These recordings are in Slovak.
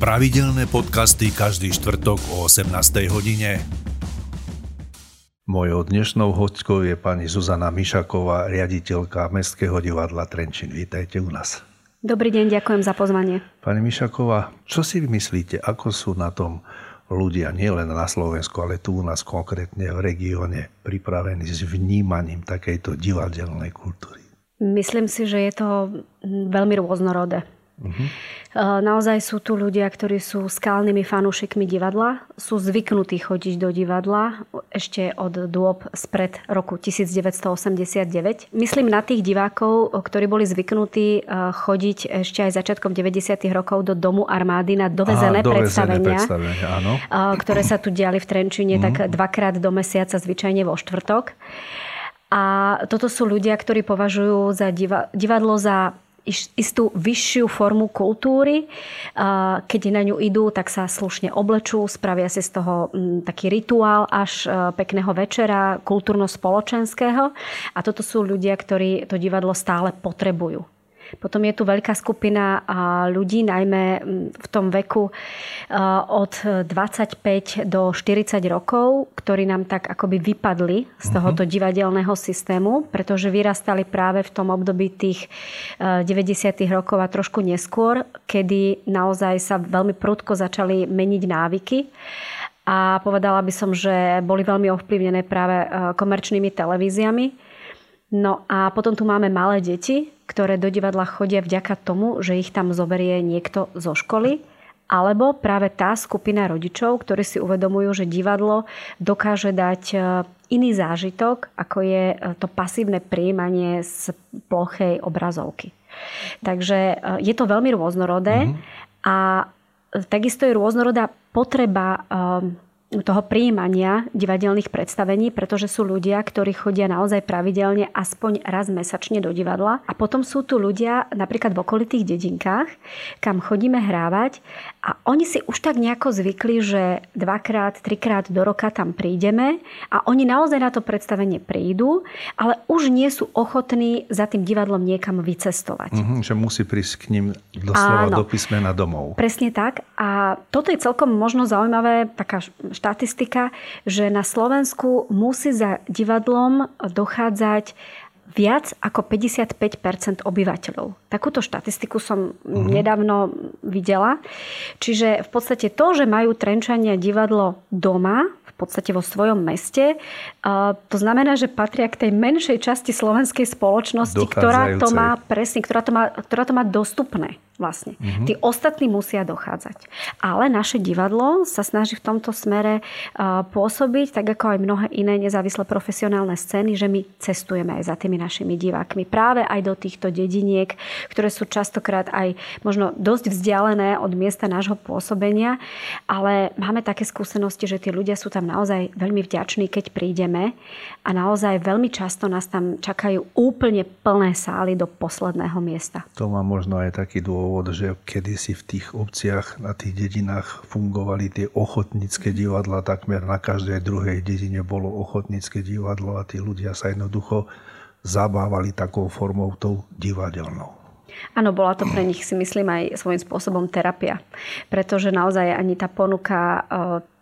Pravidelné podcasty každý štvrtok o 18. hodine. Mojou dnešnou hostkou je pani Zuzana Mišaková, riaditeľka Mestského divadla Trenčín. Vítajte u nás. Dobrý deň, ďakujem za pozvanie. Pani Mišaková, čo si myslíte, ako sú na tom ľudia nielen na Slovensku, ale tu u nás konkrétne v regióne pripravení s vnímaním takejto divadelnej kultúry? Myslím si, že je to veľmi rôznorodé. Uh-huh. Naozaj sú tu ľudia, ktorí sú skalnými fanúšikmi divadla, sú zvyknutí chodiť do divadla ešte od dôb spred roku 1989. Myslím na tých divákov, ktorí boli zvyknutí e, chodiť ešte aj začiatkom 90. rokov do Domu armády na dovezené, Aha, predstavenia, predstavenia áno. E, ktoré sa tu diali v Trenčine uh-huh. tak dvakrát do mesiaca, zvyčajne vo štvrtok. A toto sú ľudia, ktorí považujú za divadlo za istú vyššiu formu kultúry. Keď na ňu idú, tak sa slušne oblečú, spravia si z toho taký rituál až e, pekného večera, kultúrno-spoločenského. A toto sú ľudia, ktorí to divadlo stále potrebujú. Potom je tu veľká skupina ľudí, najmä v tom veku od 25 do 40 rokov, ktorí nám tak akoby vypadli z mhm. tohoto divadelného systému, pretože vyrastali práve v tom období tých 90. rokov a trošku neskôr, kedy naozaj sa veľmi prudko začali meniť návyky a povedala by som, že boli veľmi ovplyvnené práve komerčnými televíziami No a potom tu máme malé deti, ktoré do divadla chodia vďaka tomu, že ich tam zoberie niekto zo školy, alebo práve tá skupina rodičov, ktorí si uvedomujú, že divadlo dokáže dať e, iný zážitok, ako je e, to pasívne prijímanie z plochej obrazovky. Takže e, je to veľmi rôznorodé mm-hmm. a takisto je rôznorodá potreba toho príjmania divadelných predstavení, pretože sú ľudia, ktorí chodia naozaj pravidelne aspoň raz mesačne do divadla. A potom sú tu ľudia napríklad v okolitých dedinkách, kam chodíme hrávať a oni si už tak nejako zvykli, že dvakrát, trikrát do roka tam prídeme a oni naozaj na to predstavenie prídu, ale už nie sú ochotní za tým divadlom niekam vycestovať. Mm-hmm, že musí prísť k ním doslova Áno, do písmena domov. Presne tak. A toto je celkom možno zaujímavé, taká štatistika, že na Slovensku musí za divadlom dochádzať viac ako 55 obyvateľov. Takúto štatistiku som uh-huh. nedávno videla. Čiže v podstate to, že majú Trenčania divadlo doma, v podstate vo svojom meste, to znamená, že patria k tej menšej časti slovenskej spoločnosti, ktorá to má presne, ktorá to má, ktorá to má dostupné vlastne. Mm-hmm. Tí ostatní musia dochádzať. Ale naše divadlo sa snaží v tomto smere pôsobiť, tak ako aj mnohé iné nezávislé profesionálne scény, že my cestujeme aj za tými našimi divákmi. Práve aj do týchto dediniek, ktoré sú častokrát aj možno dosť vzdialené od miesta nášho pôsobenia, ale máme také skúsenosti, že tí ľudia sú tam naozaj veľmi vďační, keď prídeme a naozaj veľmi často nás tam čakajú úplne plné sály do posledného miesta. To má možno aj taký dôvod, dôvod, že kedysi v tých obciach, na tých dedinách fungovali tie ochotnícke divadla, takmer na každej druhej dedine bolo ochotnícke divadlo a tí ľudia sa jednoducho zabávali takou formou tou divadelnou. Áno, bola to pre nich si myslím aj svojím spôsobom terapia, pretože naozaj ani tá ponuka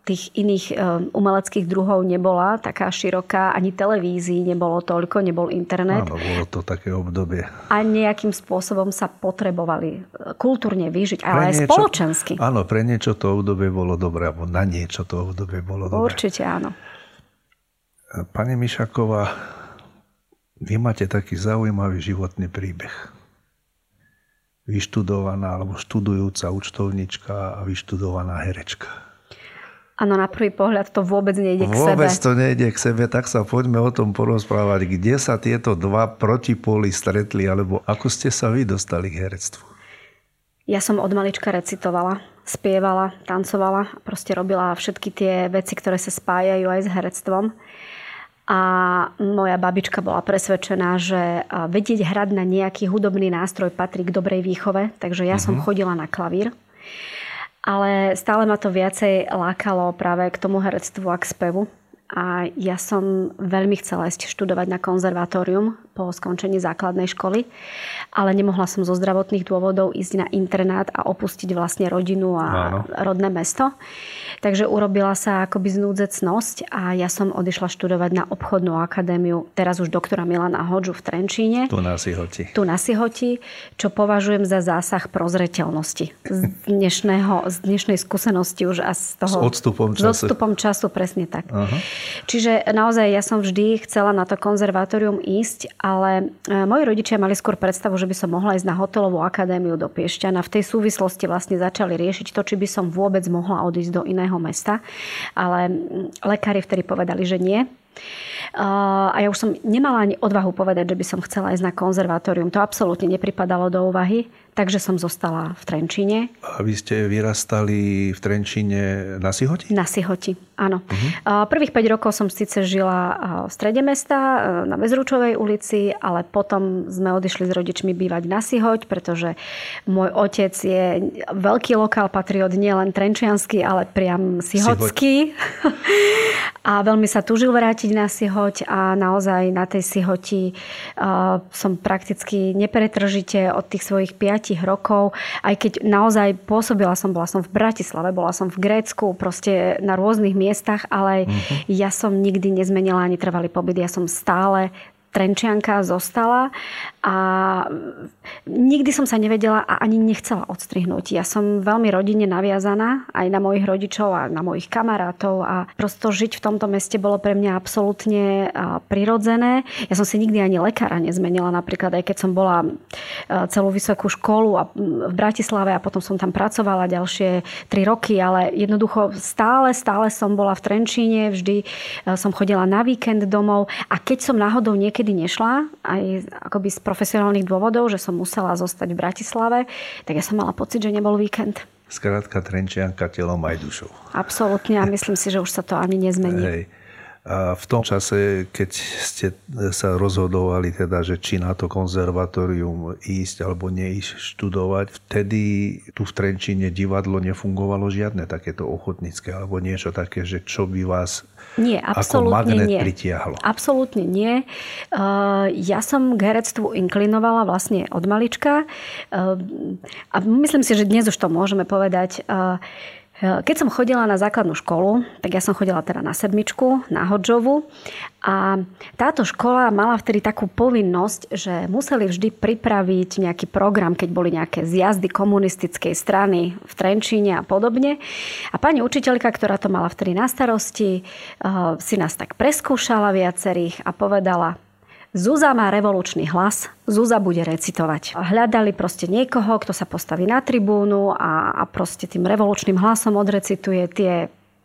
tých iných eh, umeleckých druhov nebola taká široká, ani televízií nebolo toľko, nebol internet. Áno, bolo to také obdobie. A nejakým spôsobom sa potrebovali eh, kultúrne vyžiť, ale pre aj niečo, spoločensky. Áno, pre niečo to obdobie bolo dobré, alebo na niečo to obdobie bolo dobré. Určite áno. Pane Mišaková, vy máte taký zaujímavý životný príbeh. Vyštudovaná alebo študujúca účtovnička a vyštudovaná herečka. Áno, na prvý pohľad to vôbec nejde k vôbec sebe. Vôbec to nejde k sebe, tak sa poďme o tom porozprávať. Kde sa tieto dva protipóly stretli, alebo ako ste sa vy dostali k herectvu? Ja som od malička recitovala, spievala, tancovala, proste robila všetky tie veci, ktoré sa spájajú aj s herectvom. A moja babička bola presvedčená, že vedieť hrať na nejaký hudobný nástroj patrí k dobrej výchove, takže ja uh-huh. som mhm. chodila na klavír ale stále ma to viacej lákalo práve k tomu herectvu a k spevu. A ja som veľmi chcela ísť študovať na konzervatórium po skončení základnej školy, ale nemohla som zo zdravotných dôvodov ísť na internát a opustiť vlastne rodinu a Áno. rodné mesto. Takže urobila sa akoby znúdzecnosť a ja som odišla študovať na obchodnú akadémiu, teraz už doktora Milana Hodžu v Trenčíne. Tu na Sihoti. Tu na Sihoti, čo považujem za zásah prozreteľnosti. Z, dnešného, z dnešnej skúsenosti už a z toho... S odstupom času. S odstupom času, presne tak. Aha. Čiže naozaj ja som vždy chcela na to konzervatórium ísť, ale e, moji rodičia mali skôr predstavu, že by som mohla ísť na hotelovú akadémiu do Piešťana. V tej súvislosti vlastne začali riešiť to, či by som vôbec mohla odísť do iného mesta. Ale lekári vtedy povedali, že nie. A ja už som nemala ani odvahu povedať, že by som chcela ísť na konzervatórium. To absolútne nepripadalo do úvahy takže som zostala v Trenčíne. A vy ste vyrastali v Trenčíne na Sihoti? Na Sihoti, áno. Uh-huh. Prvých 5 rokov som síce žila v strede mesta, na Bezručovej ulici, ale potom sme odišli s rodičmi bývať na Sihoť, pretože môj otec je veľký lokál patriot, nielen trenčiansky, ale priam sihocký. a veľmi sa tužil vrátiť na Sihoť a naozaj na tej Sihoti som prakticky nepretržite od tých svojich 5 rokov, aj keď naozaj pôsobila som, bola som v Bratislave, bola som v Grécku, proste na rôznych miestach, ale uh-huh. ja som nikdy nezmenila ani trvalý pobyt. Ja som stále Trenčianka zostala a nikdy som sa nevedela a ani nechcela odstrihnúť. Ja som veľmi rodine naviazaná aj na mojich rodičov a na mojich kamarátov a prosto žiť v tomto meste bolo pre mňa absolútne prirodzené. Ja som si nikdy ani lekára nezmenila, napríklad aj keď som bola celú vysokú školu a v Bratislave a potom som tam pracovala ďalšie tri roky, ale jednoducho stále, stále som bola v Trenčíne, vždy som chodila na víkend domov a keď som náhodou niekedy niekedy nešla, aj akoby z profesionálnych dôvodov, že som musela zostať v Bratislave, tak ja som mala pocit, že nebol víkend. Skrátka Trenčianka telom aj dušou. Absolútne a myslím si, že už sa to ani nezmení. Hej. A v tom čase, keď ste sa rozhodovali, teda, že či na to konzervatórium ísť alebo neísť študovať, vtedy tu v Trenčine divadlo nefungovalo žiadne takéto ochotnícke alebo niečo také, že čo by vás nie, ako magnet nie. pritiahlo. Absolútne nie. Ja som k herectvu inklinovala vlastne od malička a myslím si, že dnes už to môžeme povedať keď som chodila na základnú školu, tak ja som chodila teda na sedmičku, na Hodžovu a táto škola mala vtedy takú povinnosť, že museli vždy pripraviť nejaký program, keď boli nejaké zjazdy komunistickej strany v Trenčíne a podobne. A pani učiteľka, ktorá to mala vtedy na starosti, eh, si nás tak preskúšala viacerých a povedala, Zúza má revolučný hlas, Zúza bude recitovať. Hľadali proste niekoho, kto sa postaví na tribúnu a, a proste tým revolučným hlasom odrecituje tie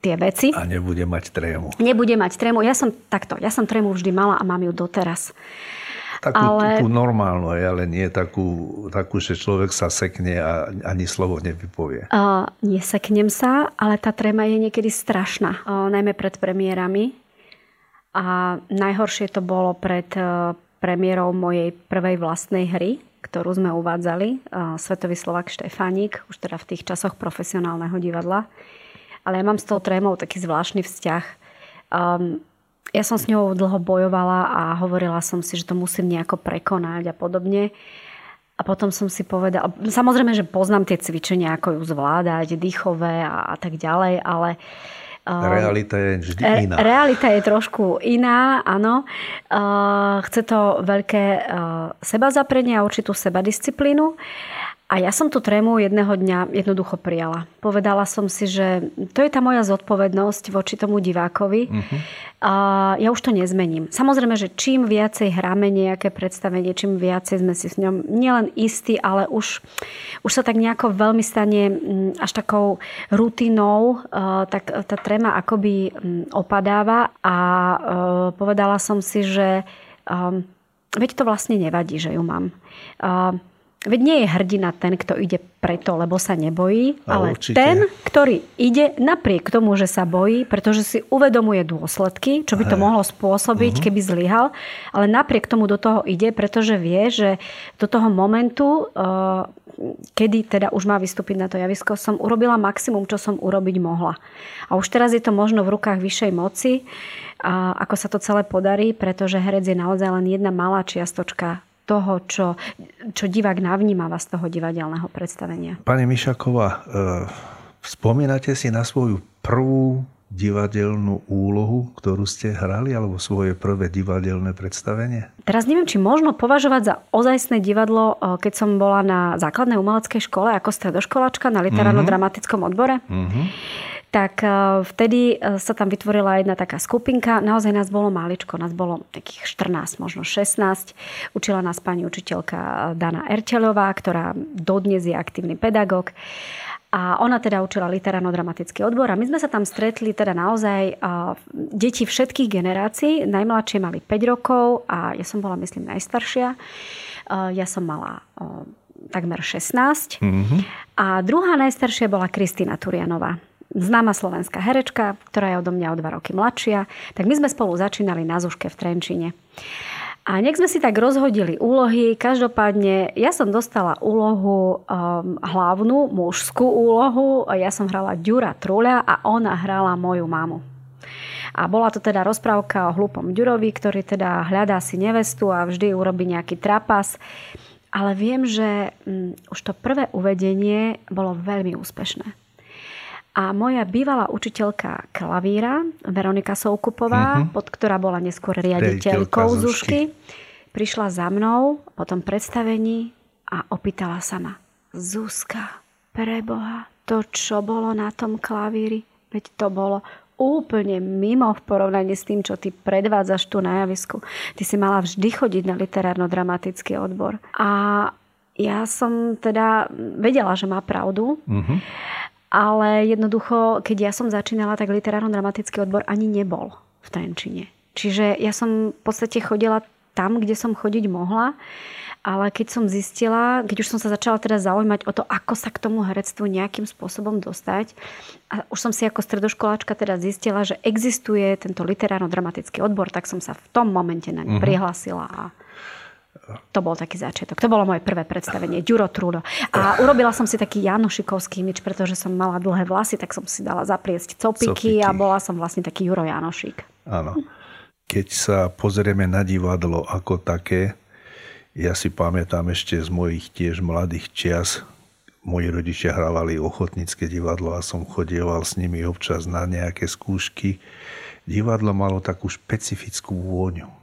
tie veci. A nebude mať trému. Nebude mať trému. Ja som takto, ja som trému vždy mala a mám ju doteraz. Takú ale... tú normálnu, ale nie takú, takú, že človek sa sekne a ani slovo nevypovie. Uh, neseknem sa, ale tá tréma je niekedy strašná. Uh, najmä pred premiérami a najhoršie to bolo pred e, premiérou mojej prvej vlastnej hry, ktorú sme uvádzali, e, Svetový Slovak Štefánik, už teda v tých časoch profesionálneho divadla. Ale ja mám s tou trémou taký zvláštny vzťah. Um, ja som s ňou dlho bojovala a hovorila som si, že to musím nejako prekonať a podobne. A potom som si povedala, samozrejme, že poznám tie cvičenia, ako ju zvládať, dýchové a, a tak ďalej, ale uh, Realita je vždy iná. Realita je trošku iná, áno. Chce to veľké seba zaprenie a určitú sebadisciplínu. A ja som tú trému jedného dňa jednoducho prijala. Povedala som si, že to je tá moja zodpovednosť voči tomu divákovi. Uh-huh. A ja už to nezmením. Samozrejme, že čím viacej hráme nejaké predstavenie, čím viacej sme si s ňom nielen istí, ale už, už sa tak nejako veľmi stane mm, až takou rutinou, tak tá tréma akoby mm, opadáva a povedala som si, že veď to vlastne nevadí, že ju mám. Veď nie je hrdina ten, kto ide preto, lebo sa nebojí, a ale určite. ten, ktorý ide napriek tomu, že sa bojí, pretože si uvedomuje dôsledky, čo by to Hej. mohlo spôsobiť, uh-huh. keby zlyhal, ale napriek tomu do toho ide, pretože vie, že do toho momentu uh, kedy teda už má vystúpiť na to javisko, som urobila maximum, čo som urobiť mohla. A už teraz je to možno v rukách vyššej moci, ako sa to celé podarí, pretože herec je naozaj len jedna malá čiastočka toho, čo, čo divák navnímava z toho divadelného predstavenia. Pani Mišaková, e, spomínate si na svoju prvú divadelnú úlohu, ktorú ste hrali, alebo svoje prvé divadelné predstavenie? Teraz neviem, či možno považovať za ozajstné divadlo, e, keď som bola na základnej umeleckej škole ako stredoškolačka na literárno-dramatickom odbore. Uh-huh. Tak e, vtedy e, sa tam vytvorila jedna taká skupinka. Naozaj nás bolo máličko, nás bolo takých 14, možno 16. Učila nás pani učiteľka Dana Erteľová, ktorá dodnes je aktívny pedagóg. A ona teda učila literárno-dramatický odbor a my sme sa tam stretli teda naozaj uh, deti všetkých generácií. Najmladšie mali 5 rokov a ja som bola, myslím, najstaršia. Uh, ja som mala uh, takmer 16. Mm-hmm. A druhá najstaršia bola Kristýna Turianová známa slovenská herečka, ktorá je odo mňa o dva roky mladšia. Tak my sme spolu začínali na Zuške v Trenčine. A nech sme si tak rozhodili úlohy. Každopádne ja som dostala úlohu um, hlavnú, mužskú úlohu. Ja som hrala Ďura Truľa a ona hrala moju mamu. A bola to teda rozprávka o hlupom Ďurovi, ktorý teda hľadá si nevestu a vždy urobí nejaký trapas. Ale viem, že um, už to prvé uvedenie bolo veľmi úspešné. A moja bývalá učiteľka klavíra, Veronika Soukupová, uh-huh. pod ktorá bola neskôr riaditeľkou Zušky, prišla za mnou po tom predstavení a opýtala sa ma, Zuzka, preboha, to, čo bolo na tom klavíri, veď to bolo úplne mimo v porovnaní s tým, čo ty predvádzaš tu na javisku. Ty si mala vždy chodiť na literárno-dramatický odbor. A ja som teda vedela, že má pravdu. Uh-huh ale jednoducho, keď ja som začínala, tak literárno-dramatický odbor ani nebol v Trenčine. Čiže ja som v podstate chodila tam, kde som chodiť mohla, ale keď som zistila, keď už som sa začala teda zaujímať o to, ako sa k tomu herectvu nejakým spôsobom dostať, a už som si ako stredoškoláčka teda zistila, že existuje tento literárno-dramatický odbor, tak som sa v tom momente na ňu uh-huh. prihlásila a to bol taký začiatok. To bolo moje prvé predstavenie, Ďuro Trudo. A urobila som si taký Janošikovský imič, pretože som mala dlhé vlasy, tak som si dala zapriesť copiky, copiky. a bola som vlastne taký Juro Janošik. Áno. Keď sa pozrieme na divadlo ako také, ja si pamätám ešte z mojich tiež mladých čias, moji rodičia hrávali ochotnícke divadlo a som chodieval s nimi občas na nejaké skúšky. Divadlo malo takú špecifickú vôňu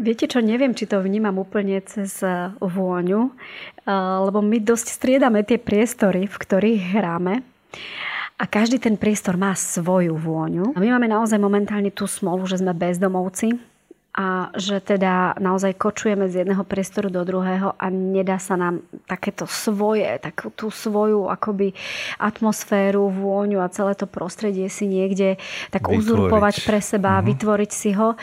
Viete čo, neviem, či to vnímam úplne cez eh, vôňu, eh, lebo my dosť striedame tie priestory, v ktorých hráme. A každý ten priestor má svoju vôňu. A my máme naozaj momentálne tú smolu, že sme bezdomovci a že teda naozaj kočujeme z jedného priestoru do druhého a nedá sa nám takéto svoje, takú tú svoju akoby atmosféru, vôňu a celé to prostredie si niekde tak vytvoriť. uzurpovať pre seba, uh-huh. vytvoriť si ho.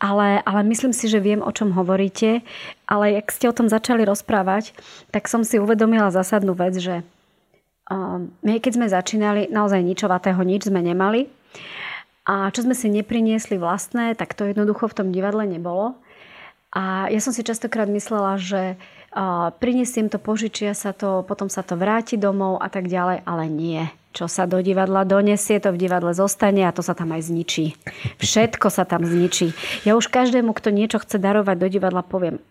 Ale, ale myslím si, že viem, o čom hovoríte. Ale jak ste o tom začali rozprávať, tak som si uvedomila zásadnú vec, že um, my keď sme začínali, naozaj ničovatého nič sme nemali. A čo sme si nepriniesli vlastné, tak to jednoducho v tom divadle nebolo. A ja som si častokrát myslela, že priniesiem to, požičia sa to, potom sa to vráti domov a tak ďalej, ale nie. Čo sa do divadla donesie, to v divadle zostane a to sa tam aj zničí. Všetko sa tam zničí. Ja už každému, kto niečo chce darovať do divadla, poviem,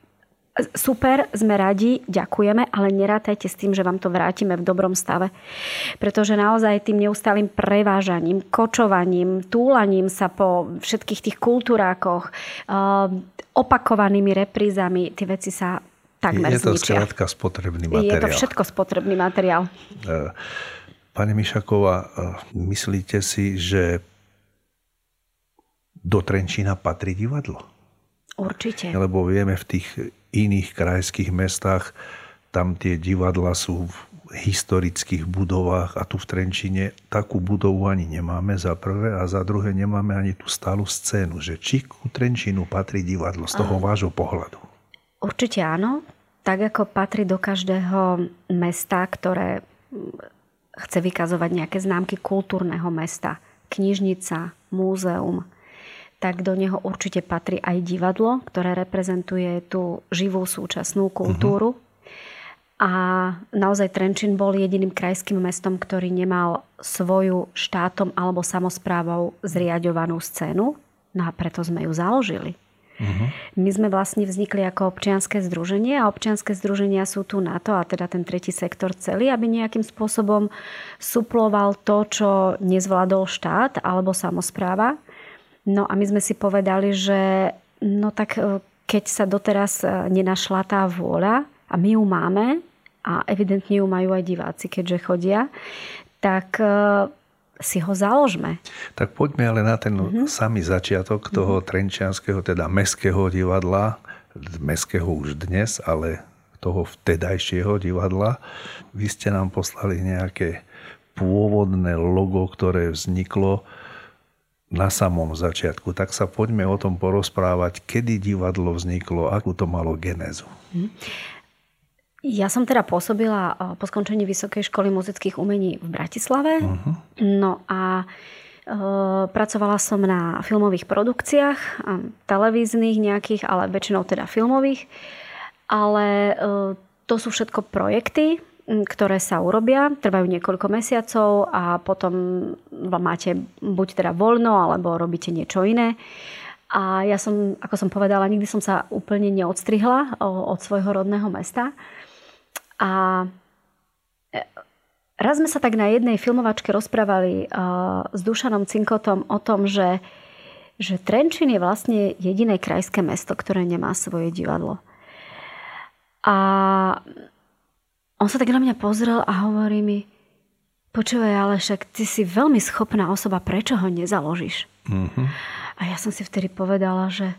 super, sme radi, ďakujeme, ale nerátajte s tým, že vám to vrátime v dobrom stave. Pretože naozaj tým neustálým prevážaním, kočovaním, túlaním sa po všetkých tých kultúrákoch, eh, opakovanými reprízami, tie veci sa takmer Je to zničia. skrátka spotrebný materiál. Je to všetko spotrebný materiál. Eh, pani Mišaková, eh, myslíte si, že do Trenčína patrí divadlo? Určite. Lebo vieme v tých iných krajských mestách tam tie divadla sú v historických budovách a tu v Trenčine takú budovu ani nemáme za prvé a za druhé nemáme ani tú stálu scénu. Že či ku Trenčinu patrí divadlo z toho vášho pohľadu? Určite áno. Tak ako patrí do každého mesta, ktoré chce vykazovať nejaké známky kultúrneho mesta. Knižnica, múzeum, tak do neho určite patrí aj divadlo, ktoré reprezentuje tú živú súčasnú kultúru. Uh-huh. A naozaj Trenčín bol jediným krajským mestom, ktorý nemal svoju štátom alebo samozprávou zriadovanú scénu. No a preto sme ju založili. Uh-huh. My sme vlastne vznikli ako občianske združenie a občianske združenia sú tu na to, a teda ten tretí sektor celý, aby nejakým spôsobom suploval to, čo nezvládol štát alebo samozpráva. No a my sme si povedali, že no tak e, keď sa doteraz e, nenašla tá vôľa a my ju máme a evidentne ju majú aj diváci, keďže chodia, tak e, si ho založme. Tak poďme ale na ten mm-hmm. samý začiatok toho mm-hmm. trenčianského, teda meského divadla, meského už dnes, ale toho vtedajšieho divadla. Vy ste nám poslali nejaké pôvodné logo, ktoré vzniklo na samom začiatku. Tak sa poďme o tom porozprávať, kedy divadlo vzniklo, akú to malo genézu. Mm. Ja som teda pôsobila eh, po skončení Vysokej školy muzických umení v Bratislave. Uh-huh. No a e, pracovala som na filmových produkciách, televíznych nejakých, ale väčšinou teda filmových. Ale e, to sú všetko projekty, ktoré sa urobia, trvajú niekoľko mesiacov a potom máte buď teda voľno, alebo robíte niečo iné. A ja som, ako som povedala, nikdy som sa úplne neodstrihla od svojho rodného mesta. A e, raz sme sa tak na jednej filmovačke rozprávali s Dušanom Cinkotom o tom, že, že Trenčín je vlastne jediné krajské mesto, ktoré nemá svoje divadlo. A on sa tak na mňa pozrel a hovorí mi, počúvaj, ale však ty si veľmi schopná osoba, prečo ho nezaložíš? Mm-hmm. A ja som si vtedy povedala, že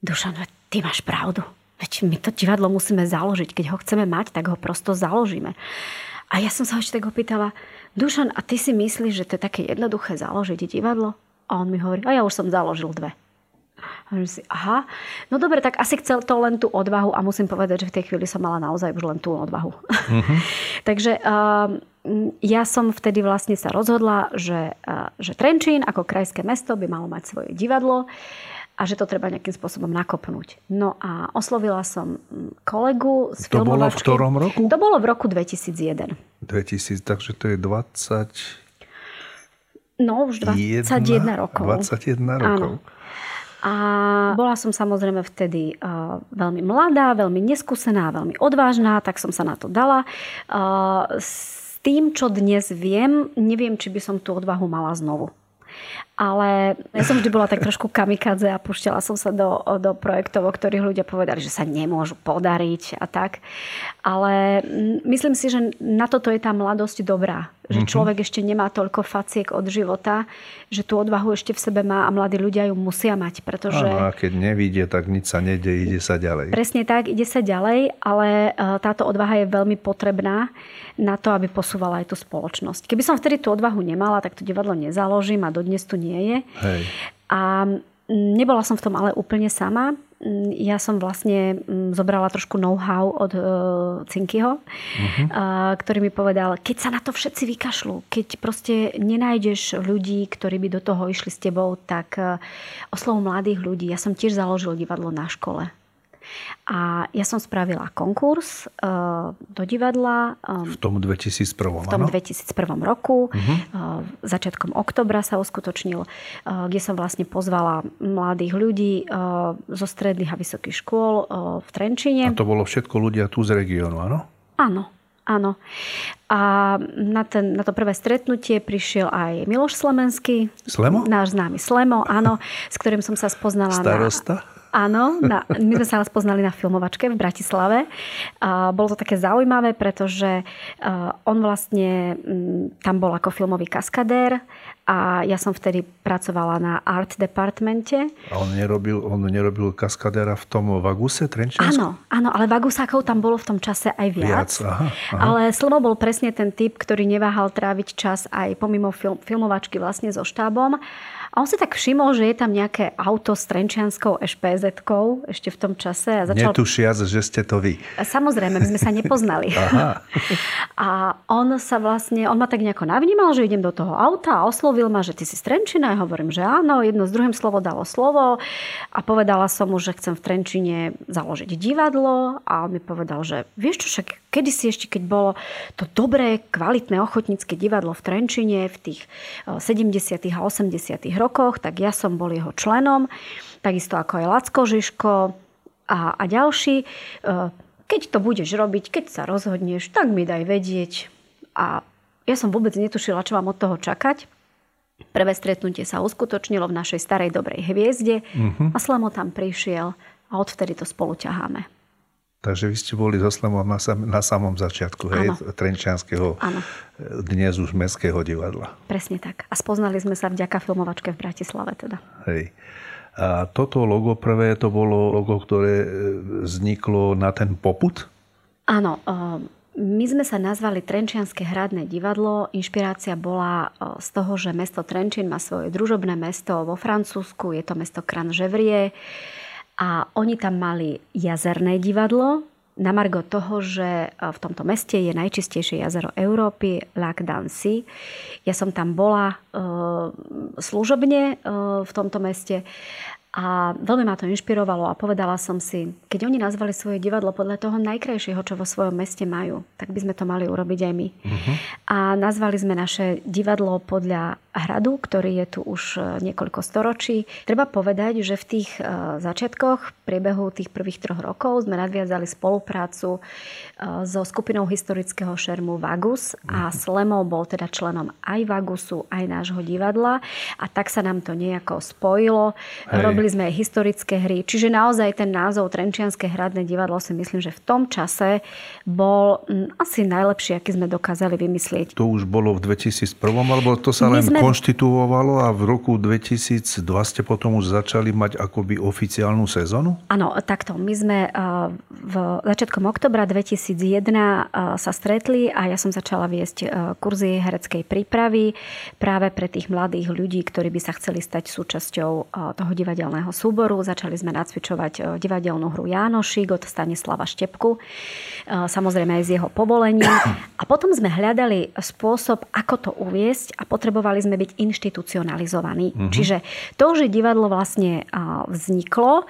Dušan, ty máš pravdu. Veď my to divadlo musíme založiť. Keď ho chceme mať, tak ho prosto založíme. A ja som sa ešte tak opýtala, Dušan, a ty si myslíš, že to je také jednoduché založiť divadlo? A on mi hovorí, a ja už som založil dve. A si, aha, no dobre, tak asi chcel to len tú odvahu a musím povedať, že v tej chvíli som mala naozaj už len tú odvahu. Uh-huh. Takže uh, ja som vtedy vlastne sa rozhodla, že, že Trenčín ako krajské mesto by malo mať svoje divadlo. A že to treba nejakým spôsobom nakopnúť. No a oslovila som mm, kolegu z To bolo v ktorom roku? To bolo v roku 2001. 2000, takže to je 20... No, už 21 rokov. 21 rokov. Áno. A bola som samozrejme vtedy uh, veľmi mladá, veľmi neskúsená, veľmi odvážna, tak som sa na to dala. Uh, tým, čo dnes viem, neviem, či by som tú odvahu mala znovu. Ale ja som vždy bola tak trošku kamikadze a púšťala som sa do, do projektov, o ktorých ľudia povedali, že sa nemôžu podariť a tak. Ale myslím si, že na toto je tá mladosť dobrá. Že mm-hmm. človek ešte nemá toľko faciek od života, že tú odvahu ešte v sebe má a mladí ľudia ju musia mať. Pretože... Ano, a keď nevíde, tak nič sa nede, ide sa ďalej. Presne tak, ide sa ďalej, ale e, táto odvaha je veľmi potrebná na to, aby posúvala aj tú spoločnosť. Keby som vtedy tú odvahu nemala, tak to divadlo nezaložím a dodnes tu nie je. Hej. A nebola som v tom ale úplne sama. Ja som vlastne zobrala trošku know-how od uh, Cinkyho, uh-huh. uh, ktorý mi povedal, keď sa na to všetci vykašľú, keď proste nenájdeš ľudí, ktorí by do toho išli s tebou, tak uh, oslov mladých ľudí. Ja som tiež založil divadlo na škole a ja som spravila konkurs uh, do divadla. Um, v tom 2001. V tom 2001 roku. Uh-huh. Uh, začiatkom oktobra sa uskutočnil, uh, kde som vlastne pozvala mladých ľudí uh, zo stredných a vysokých škôl uh, v Trenčine. A to bolo všetko ľudia tu z regiónu, áno? Áno. Áno. A na, ten, na to prvé stretnutie prišiel aj Miloš Slemenský. Slemo? Náš známy Slemo, áno, s ktorým som sa spoznala. Starosta? Na, Áno, na, my sme sa raz poznali na filmovačke v Bratislave. A bolo to také zaujímavé, pretože on vlastne tam bol ako filmový kaskadér a ja som vtedy pracovala na art departmente. A on nerobil, on nerobil kaskadéra v tom Vaguse Trenčiansku? Áno, áno, ale Vagusákov tam bolo v tom čase aj viac. viac aha, aha. Ale Slomo bol presne ten typ, ktorý neváhal tráviť čas aj pomimo film, filmovačky vlastne so štábom A on si tak všimol, že je tam nejaké auto s trenčianskou ešpz ešte v tom čase. A začal... Netušiac, že ste to vy. Samozrejme, my sme sa nepoznali. Aha. A on sa vlastne, on ma tak nejako navnímal, že idem do toho auta a oslovil ma, že ty si z Trenčina. Ja hovorím, že áno, jedno s druhým slovo dalo slovo a povedala som mu, že chcem v Trenčine založiť divadlo a on mi povedal, že vieš čo, však kedysi ešte, keď bolo to dobré, kvalitné ochotnícke divadlo v Trenčine v tých 70. a 80. rokoch, tak ja som bol jeho členom, takisto ako aj Lacko Žižko a, a ďalší. E, keď to budeš robiť, keď sa rozhodneš, tak mi daj vedieť. A ja som vôbec netušila, čo mám od toho čakať. Prvé stretnutie sa uskutočnilo v našej starej dobrej hviezde uh-huh. a Slamo tam prišiel a odvtedy to spolu ťaháme. Takže vy ste boli so Slamom na, sam, na samom začiatku, hej, Trenčianského, ano. dnes už Mestského divadla. Presne tak. A spoznali sme sa vďaka filmovačke v Bratislave teda. Hej. A toto logo prvé, to bolo logo, ktoré e, vzniklo na ten poput? Áno. E, my sme sa nazvali Trenčianske hradné divadlo. Inšpirácia bola e, z toho, že mesto Trenčín má svoje družobné mesto vo Francúzsku. Je to mesto Cran-Gevrier a oni tam mali jazerné divadlo, na margo toho, že e, v tomto meste je najčistejšie jazero Európy, Lac d'Annecy. Ja som tam bola e, služobne e, v tomto meste a veľmi ma to inšpirovalo a povedala som si, keď oni nazvali svoje divadlo podľa toho najkrajšieho, čo vo svojom meste majú, tak by sme to mali urobiť aj my. Uh-huh. A nazvali sme naše divadlo podľa hradu, ktorý je tu už e, niekoľko storočí. Treba povedať, že v tých e, začiatkoch, v priebehu tých prvých troch rokov sme nadviazali spoluprácu e, so skupinou historického šermu Vagus a mhm. Slemo bol teda členom aj Vagusu, aj nášho divadla a tak sa nám to nejako spojilo. Hej. Robili sme aj historické hry, čiže naozaj ten názov Trenčianske hradné divadlo si myslím, že v tom čase bol asi najlepší, aký sme dokázali vymyslieť. To už bolo v 2001, alebo to sa len sme konštituovalo a v roku 2002 ste potom už začali mať akoby oficiálnu sezónu? Áno, takto. My sme eh, v začiatkom oktobra 2001 eh, sa stretli a ja som začala viesť eh, kurzy hereckej prípravy práve pre tých mladých ľudí, ktorí by sa chceli stať súčasťou toho divadelného súboru. Začali sme nacvičovať divadelnú hru Jánošik od Stanislava Štepku, samozrejme aj z jeho povolením. A potom sme hľadali spôsob, ako to uviesť a potrebovali sme byť inštitucionalizovaní. Mm-hmm. Čiže to, že divadlo vlastne vzniklo,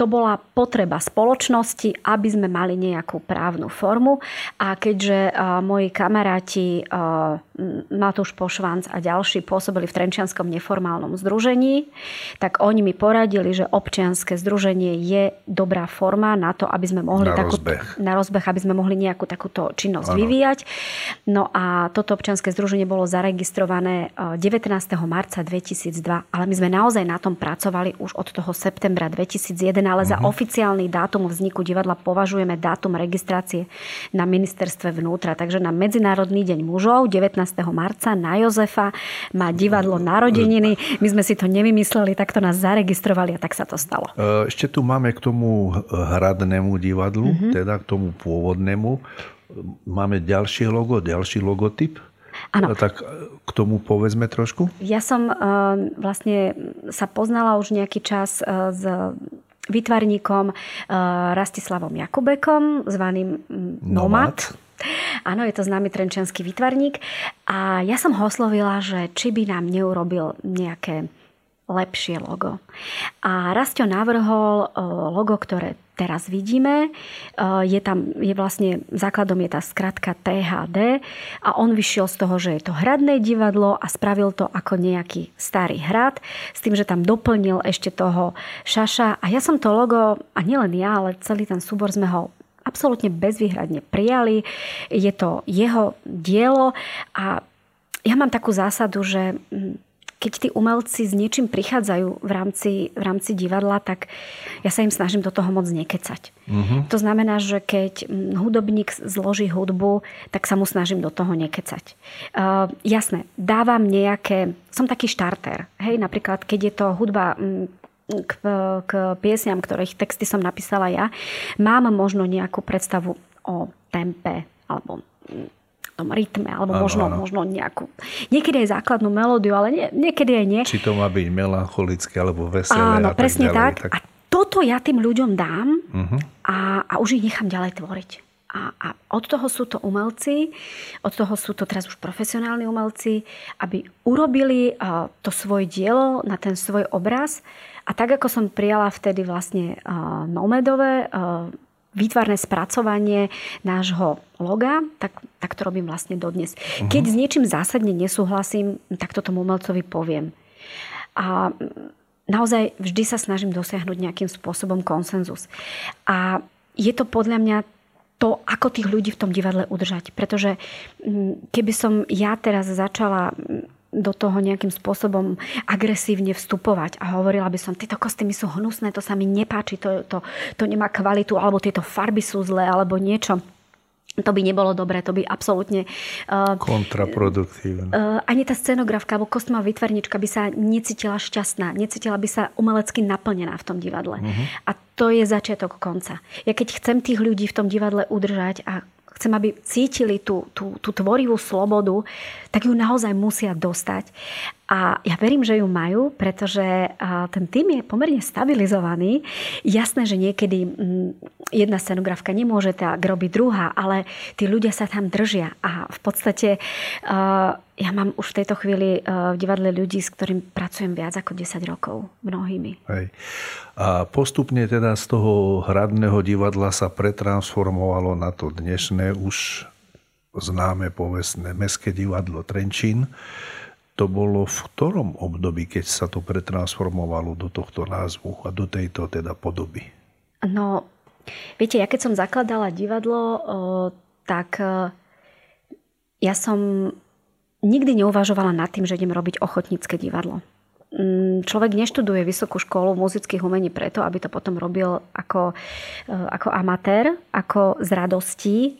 to bola potreba spoločnosti, aby sme mali nejakú právnu formu. A keďže uh, moji kamaráti uh, Matúš Pošvanc a ďalší pôsobili v Trenčianskom neformálnom združení, tak oni mi poradili, že občianske združenie je dobrá forma na to, aby sme mohli na takú, rozbeh. na rozbeh, aby sme mohli nejakú takúto činnosť ano. vyvíjať. No a toto občianske združenie bolo zaregistrované 19. marca 2002, ale my sme naozaj na tom pracovali už od toho septembra 2011 ale za uh-huh. oficiálny dátum vzniku divadla považujeme dátum registrácie na ministerstve vnútra. Takže na Medzinárodný deň mužov 19. marca na Jozefa má divadlo narodeniny. My sme si to nevymysleli, tak to nás zaregistrovali a tak sa to stalo. E, ešte tu máme k tomu hradnému divadlu, uh-huh. teda k tomu pôvodnému. Máme ďalšie logo, ďalší logotyp. Áno. Tak k tomu povedzme trošku. Ja som uh, vlastne sa poznala už nejaký čas uh, s výtvarníkom eh, Rastislavom Jakubekom, zvaným mm, Nomad. Nomad. Áno, je to známy trenčianský výtvarník. A ja som ho oslovila, že či by nám neurobil nejaké lepšie logo. A Rastio navrhol eh, logo, ktoré teraz vidíme. E, je tam, je vlastne, základom je tá skratka THD a on vyšiel z toho, že je to hradné divadlo a spravil to ako nejaký starý hrad s tým, že tam doplnil ešte toho šaša a ja som to logo, a nielen ja, ale celý ten súbor sme ho absolútne bezvýhradne prijali. Je to jeho dielo a ja mám takú zásadu, že keď tí umelci s niečím prichádzajú v rámci, v rámci divadla, tak ja sa im snažím do toho moc nekecať. Uh-huh. To znamená, že keď hudobník zloží hudbu, tak sa mu snažím do toho nekecať. Uh, jasné, dávam nejaké... Som taký štarter. Hej, napríklad, keď je to hudba k, k piesňam, ktorých texty som napísala ja, mám možno nejakú predstavu o tempe alebo tom rytme, alebo ano, možno, ano. možno nejakú, niekedy aj základnú melódiu, ale nie, niekedy aj nie. Či to má byť melancholické, alebo veselé Áno, a presne tak. Ďalej, tak. tak. A toto ja tým ľuďom dám uh-huh. a, a už ich nechám ďalej tvoriť. A, a od toho sú to umelci, od toho sú to teraz už profesionálni umelci, aby urobili uh, to svoje dielo na ten svoj obraz. A tak, ako som prijala vtedy vlastne uh, Nomedové, uh, výtvarné spracovanie nášho loga, tak, tak to robím vlastne dodnes. Uh-huh. Keď s niečím zásadne nesúhlasím, tak to tomu umelcovi poviem. A naozaj vždy sa snažím dosiahnuť nejakým spôsobom konsenzus. A je to podľa mňa to, ako tých ľudí v tom divadle udržať. Pretože mm, keby som ja teraz začala mm, do toho nejakým spôsobom agresívne vstupovať a hovorila by som, tieto kostýmy sú hnusné, to sa mi nepáči, to, to, to nemá kvalitu, alebo tieto farby sú zlé, alebo niečo to by nebolo dobré, to by absolútne... Uh, Kontraproduktívne. Uh, ani tá scenografka alebo kostýmová vytvarnička by sa necítila šťastná, necítila by sa umelecky naplnená v tom divadle. Uh-huh. A to je začiatok konca. Ja keď chcem tých ľudí v tom divadle udržať a chcem, aby cítili tú, tú, tú tvorivú slobodu, tak ju naozaj musia dostať. A ja verím, že ju majú, pretože ten tým je pomerne stabilizovaný. Jasné, že niekedy mm, jedna scenografka nemôže tak robiť druhá, ale tí ľudia sa tam držia. A v podstate ja mám už v tejto chvíli v divadle ľudí, s ktorým pracujem viac ako 10 rokov. Mnohými. Hej. A postupne teda z toho hradného divadla sa pretransformovalo na to dnešné už známe povestné Mestské divadlo Trenčín to bolo v ktorom období, keď sa to pretransformovalo do tohto názvu a do tejto teda podoby? No, viete, ja keď som zakladala divadlo, tak e, ja som nikdy neuvažovala nad tým, že idem robiť ochotnícke divadlo. Mm, človek neštuduje vysokú školu muzických umení preto, aby to potom robil ako, e, ako amatér, ako z radostí, a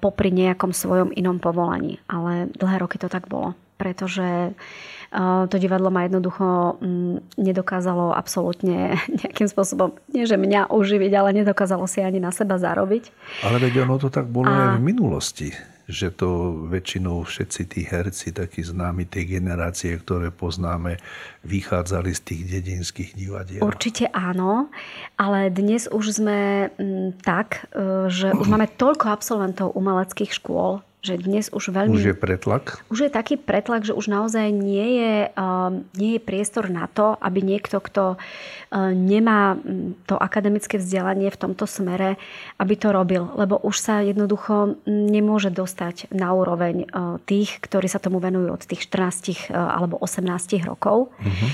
popri nejakom svojom inom povolaní. Ale dlhé roky to tak bolo pretože eh, to divadlo ma jednoducho mm, nedokázalo absolútne nejakým spôsobom, nie že mňa uživiť, ale nedokázalo si ani na seba zarobiť. Ale veď ono to tak bolo a... aj v minulosti že to väčšinou všetci tí herci, takí známi tej generácie, ktoré poznáme, vychádzali z tých dedinských divadiel. Určite áno, ale dnes už sme mm, tak, eh, že už máme toľko absolventov umeleckých škôl, že dnes už veľmi... Už je pretlak? Už je taký pretlak, že už naozaj nie je, uh, nie je priestor na to, aby niekto, kto uh, nemá to akademické vzdelanie v tomto smere, aby to robil. Lebo už sa jednoducho nemôže dostať na úroveň uh, tých, ktorí sa tomu venujú od tých 14 uh, alebo 18 rokov. Uh-huh.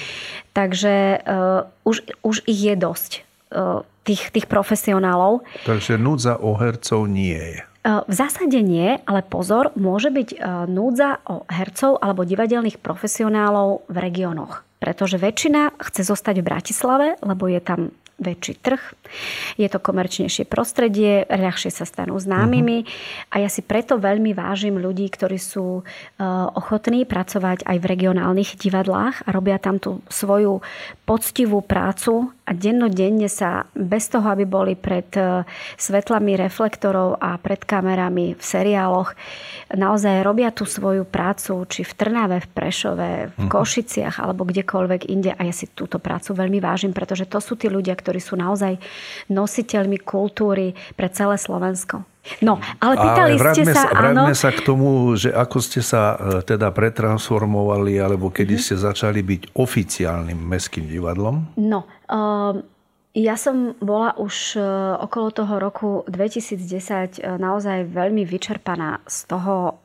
Takže uh, už, už ich je dosť, uh, tých, tých profesionálov. Takže núdza o hercov nie je. E, v zásade nie, ale pozor, môže byť e, núdza o hercov alebo divadelných profesionálov v regiónoch. Pretože väčšina chce zostať v Bratislave, lebo je tam väčší trh, je to komerčnejšie prostredie, ľahšie sa stanú známymi uh-huh. a ja si preto veľmi vážim ľudí, ktorí sú uh, ochotní pracovať aj v regionálnych divadlách a robia tam tú svoju poctivú prácu a dennodenne sa bez toho, aby boli pred uh, svetlami reflektorov a pred kamerami v seriáloch, naozaj robia tú svoju prácu, či v Trnave, v Prešove, v uh-huh. Košiciach alebo kdekoľvek inde a ja si túto prácu veľmi vážim, pretože to sú tí ľudia, ktorí sú naozaj nositeľmi kultúry pre celé Slovensko. No, ale pýtali ale ste sa, áno. sa k tomu, že ako ste sa e, teda pretransformovali, alebo kedy ste začali byť oficiálnym mestským divadlom? No, uh, ja som bola už uh, okolo toho roku 2010 uh, naozaj veľmi vyčerpaná z toho,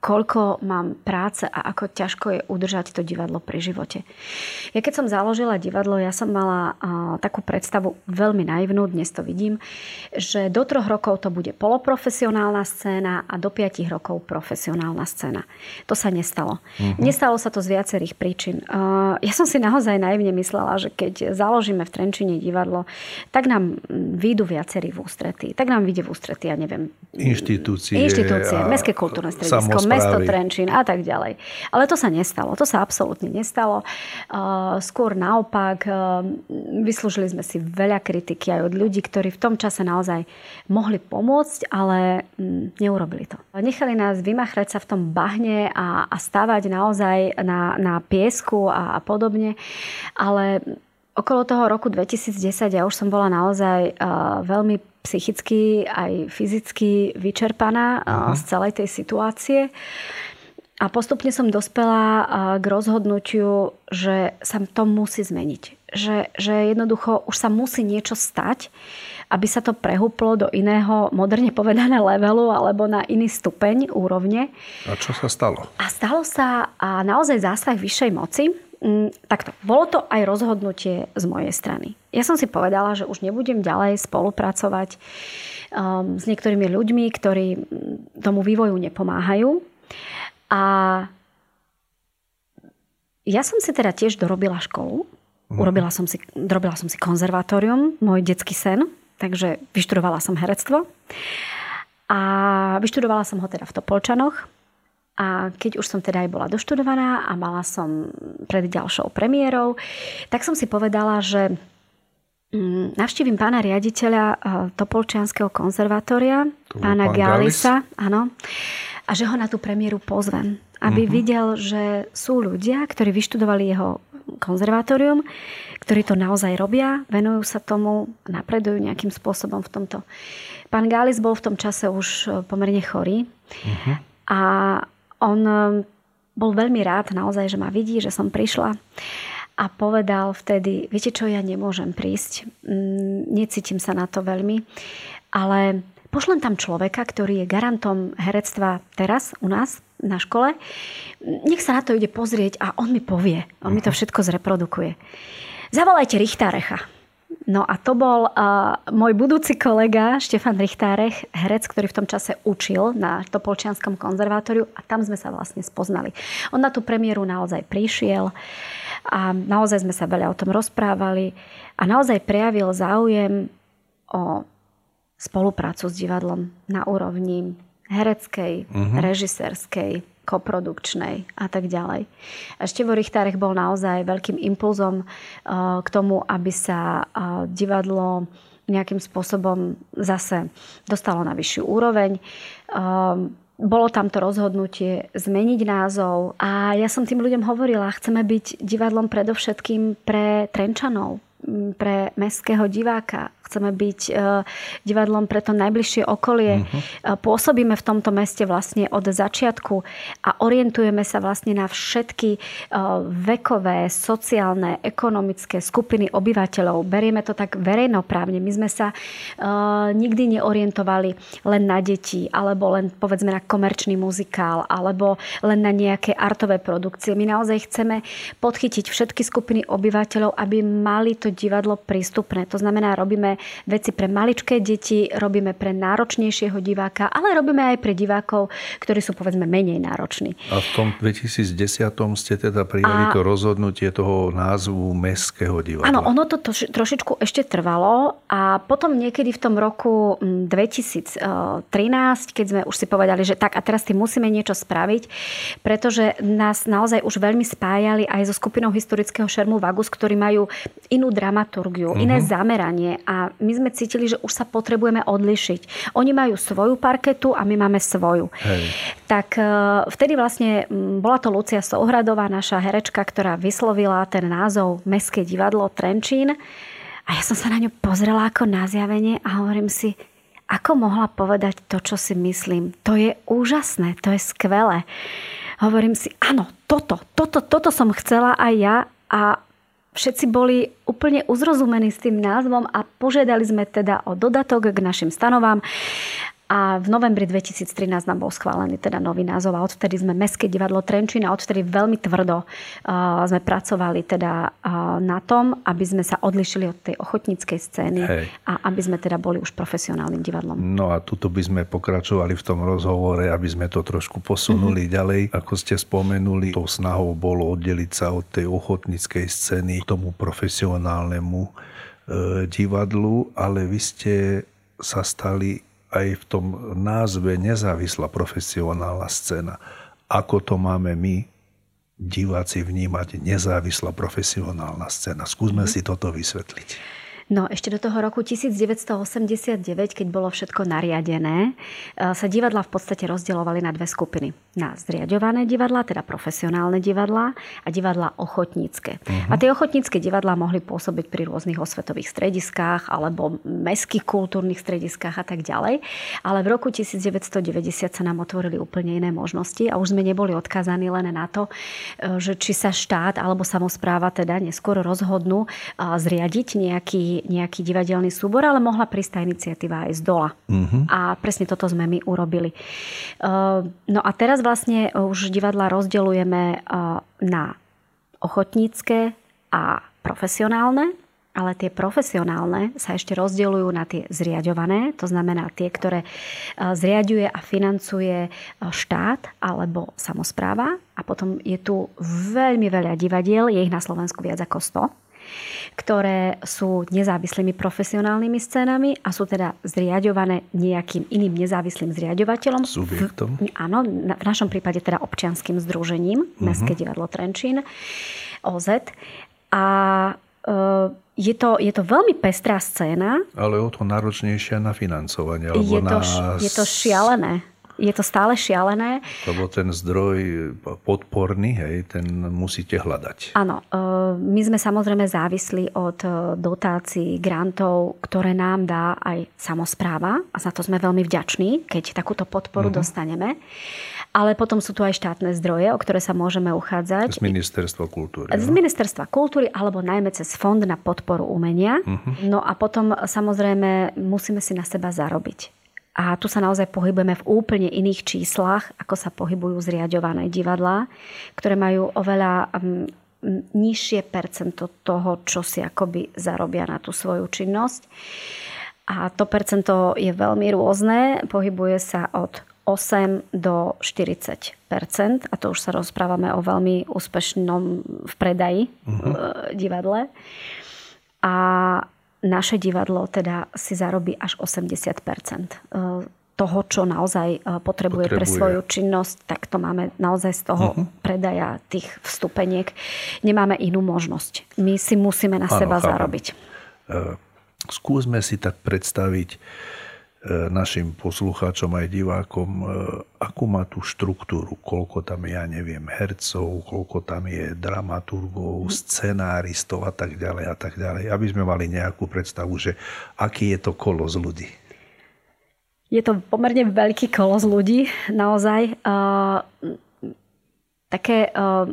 koľko mám práce a ako ťažko je udržať to divadlo pri živote. Ja keď som založila divadlo, ja som mala takú predstavu veľmi naivnú, dnes to vidím, že do troch rokov to bude poloprofesionálna scéna a do piatich rokov profesionálna scéna. To sa nestalo. Uh-huh. Nestalo sa to z viacerých príčin. Uh, ja som si naozaj naivne myslela, že keď založíme v Trenčine divadlo, tak nám výjdu viacerí v ústretí. Tak nám vyjde v ústretí, ja neviem. Inštitúcie. Inštitúcie, Mestské kultúrne stredisko, mesto Trenčín a tak ďalej. Ale to sa nestalo. To sa absolútne nestalo. Skôr naopak, vyslúžili sme si veľa kritiky aj od ľudí, ktorí v tom čase naozaj mohli pomôcť, ale mm, neurobili to. Nechali nás vymachrať sa v tom bahne a, a stávať naozaj na, na piesku a, a podobne. Ale okolo toho roku 2010 ja už som bola naozaj uh, veľmi psychicky aj fyzicky vyčerpaná uh-huh. z celej tej situácie. A postupne som dospela k rozhodnutiu, že sa to musí zmeniť. Že, že jednoducho už sa musí niečo stať, aby sa to prehúplo do iného, moderne povedané levelu alebo na iný stupeň úrovne. A čo sa stalo? A stalo sa a naozaj zásah vyššej moci takto, bolo to aj rozhodnutie z mojej strany. Ja som si povedala, že už nebudem ďalej spolupracovať um, s niektorými ľuďmi, ktorí mm, tomu vývoju nepomáhajú. A ja som si teda tiež dorobila školu. Mhm. Urobila som si, dorobila som si konzervatórium, môj detský sen, takže vyštudovala som herectvo. A vyštudovala som ho teda v Topolčanoch a keď už som teda aj bola doštudovaná a mala som pred ďalšou premiérou, tak som si povedala, že mm, navštívim pána riaditeľa eh, Topolčianského konzervatória, pána pán Galisa, áno, a že ho na tú premiéru pozvem. Aby uh-huh. videl, že sú ľudia, ktorí vyštudovali jeho konzervatórium, ktorí to naozaj robia, venujú sa tomu, napredujú nejakým spôsobom v tomto. Pán Galis bol v tom čase už eh, pomerne chorý uh-huh. a on um, bol veľmi rád naozaj, že ma vidí, že som prišla a povedal vtedy, viete čo, ja nemôžem prísť, mm, necítim sa na to veľmi, ale pošlem tam človeka, ktorý je garantom herectva teraz u nás na škole, nech sa na to ide pozrieť a on mi povie, on mi to mhm. všetko zreprodukuje. Zavolajte Richtarecha. No a to bol uh, môj budúci kolega Štefan Richtárech, herec, ktorý v tom čase učil na Topolčianskom konzervatóriu a tam sme sa vlastne spoznali. On na tú premiéru naozaj prišiel a naozaj sme sa veľa o tom rozprávali a naozaj prejavil záujem o spoluprácu s divadlom na úrovni hereckej, uh-huh. režisérskej, koprodukčnej a tak ďalej. Števo Richtárech bol naozaj veľkým impulzom uh, k tomu, aby sa uh, divadlo nejakým spôsobom zase dostalo na vyššiu úroveň. Um, bolo tam to rozhodnutie zmeniť názov a ja som tým ľuďom hovorila, chceme byť divadlom predovšetkým pre Trenčanov, pre mestského diváka. Chceme byť e, divadlom pre to najbližšie okolie. Uh-huh. Pôsobíme v tomto meste vlastne od začiatku a orientujeme sa vlastne na všetky e, vekové, sociálne, ekonomické skupiny obyvateľov. Berieme to tak verejnoprávne. My sme sa nikdy neorientovali len na deti, alebo len povedzme na komerčný muzikál, alebo len na nejaké artové produkcie. My naozaj chceme podchytiť všetky skupiny obyvateľov, aby mali to divadlo prístupné. To znamená, robíme veci pre maličké deti, robíme pre náročnejšieho diváka, ale robíme aj pre divákov, ktorí sú povedzme menej nároční. A v tom 2010 ste teda prijali a... to rozhodnutie toho názvu Mestského divadla. Áno, ono to trošičku ešte trvalo a potom niekedy v tom roku 2013, keď sme už si povedali, že tak a teraz si musíme niečo spraviť, pretože nás naozaj už veľmi spájali aj so skupinou historického šermu Vagus, ktorí majú inú dramaturgiu, uh-huh. iné mhm. zameranie a my sme cítili, že už sa potrebujeme odlišiť. Oni majú svoju parketu a my máme svoju. Hej. Tak e, vtedy vlastne bola to Lucia Souhradová, naša herečka, ktorá vyslovila ten názov Mestské divadlo Trenčín. A ja som sa na ňu pozrela ako na zjavenie a hovorím si, ako mohla povedať to, čo si myslím. To je úžasné, to je skvelé. Hovorím si, áno, toto, toto, toto som chcela aj ja a všetci boli úplne uzrozumení s tým názvom a požiadali sme teda o dodatok k našim stanovám. A v novembri 2013 nám bol schválený teda nový názov a odvtedy sme Mestské divadlo Trenčín a odvtedy veľmi tvrdo uh, sme pracovali teda uh, na tom, aby sme sa odlišili od tej ochotníckej scény Hej. a aby sme teda boli už profesionálnym divadlom. No a tuto by sme pokračovali v tom rozhovore, aby sme to trošku posunuli mm-hmm. ďalej. Ako ste spomenuli, tou snahou bolo oddeliť sa od tej ochotníckej scény k tomu profesionálnemu e, divadlu, ale vy ste sa stali aj v tom názve nezávislá profesionálna scéna. Ako to máme my, diváci, vnímať nezávislá profesionálna scéna? Skúsme mm-hmm. si toto vysvetliť. No ešte do toho roku 1989, keď bolo všetko nariadené, e, sa divadla v podstate rozdielovali na dve skupiny. Na zriadované divadla, teda profesionálne divadla a divadla ochotnícke. Uh-huh. A tie ochotnícke divadla mohli pôsobiť pri rôznych osvetových strediskách alebo mestských kultúrnych strediskách a tak ďalej. Ale v roku 1990 sa nám otvorili úplne iné možnosti a už sme neboli odkázaní len na to, e, že či sa štát alebo samozpráva teda neskôr rozhodnú zriadiť nejaký nejaký divadelný súbor, ale mohla prísť tá iniciatíva aj z dola. Uh-huh. A presne toto sme my urobili. Uh, no a teraz vlastne už divadla rozdeľujeme uh, na ochotnícke a profesionálne, ale tie profesionálne sa ešte rozdeľujú na tie zriadované, to znamená tie, ktoré uh, zriaduje a financuje štát alebo samozpráva. A potom je tu veľmi veľa divadiel, je ich na Slovensku viac ako 100 ktoré sú nezávislými profesionálnymi scénami a sú teda zriadované nejakým iným nezávislým zriadovateľom. Subjektom. V, áno, v našom prípade teda občianským združením, uh-huh. Mestské divadlo Trenčín, OZ. A e, je to, je to veľmi pestrá scéna. Ale o to náročnejšia na financovanie. Alebo je, to, na... je to šialené je to stále šialené. Lebo ten zdroj podporný, hej, ten musíte hľadať. Áno, e, my sme samozrejme závislí od e, dotácií, grantov, ktoré nám dá aj samozpráva a za to sme veľmi vďační, keď takúto podporu uh-huh. dostaneme. Ale potom sú tu aj štátne zdroje, o ktoré sa môžeme uchádzať. Z ministerstva kultúry. Z no? ministerstva kultúry, alebo najmä cez Fond na podporu umenia. Uh-huh. No a potom samozrejme musíme si na seba zarobiť. A tu sa naozaj pohybujeme v úplne iných číslach, ako sa pohybujú zriadované divadlá, ktoré majú oveľa um, nižšie percento toho, čo si akoby zarobia na tú svoju činnosť. A to percento je veľmi rôzne, pohybuje sa od 8 do 40% a to už sa rozprávame o veľmi úspešnom v predaji uh-huh. divadle. A naše divadlo teda si zarobí až 80 e, toho, čo naozaj potrebuje, potrebuje pre svoju činnosť, tak to máme naozaj z toho uh-huh. predaja tých vstupeniek. Nemáme inú možnosť. My si musíme na ano, seba chápam. zarobiť. E, skúsme si tak predstaviť našim poslucháčom aj divákom, e, akú má tú štruktúru, koľko tam je, ja neviem, hercov, koľko tam je dramaturgov, scenáristov a tak ďalej a tak ďalej, aby sme mali nejakú predstavu, že aký je to kolos ľudí. Je to pomerne veľký kolos ľudí, naozaj. Uh, také uh,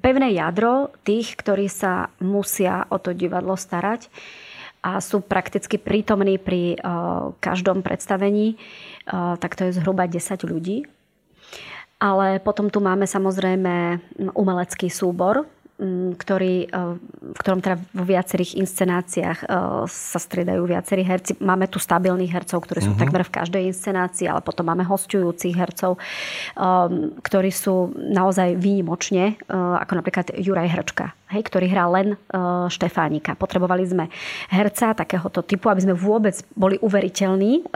pevné jadro tých, ktorí sa musia o to divadlo starať. Uh, a sú prakticky prítomní pri uh, každom predstavení, uh, tak to je zhruba 10 ľudí. Ale potom tu máme samozrejme umelecký súbor, ktorý, e, v ktorom teda vo viacerých inscenáciách sa striedajú viacerí herci. Máme tu stabilných hercov, ktorí sú uh-huh. takmer v každej inscenácii, ale potom máme hostujúcich hercov, ktorí sú naozaj výnimočne, ako napríklad Juraj Hrčka, hej, ktorý hrá len Štefánika. Potrebovali sme herca takéhoto typu, aby sme vôbec boli uveriteľní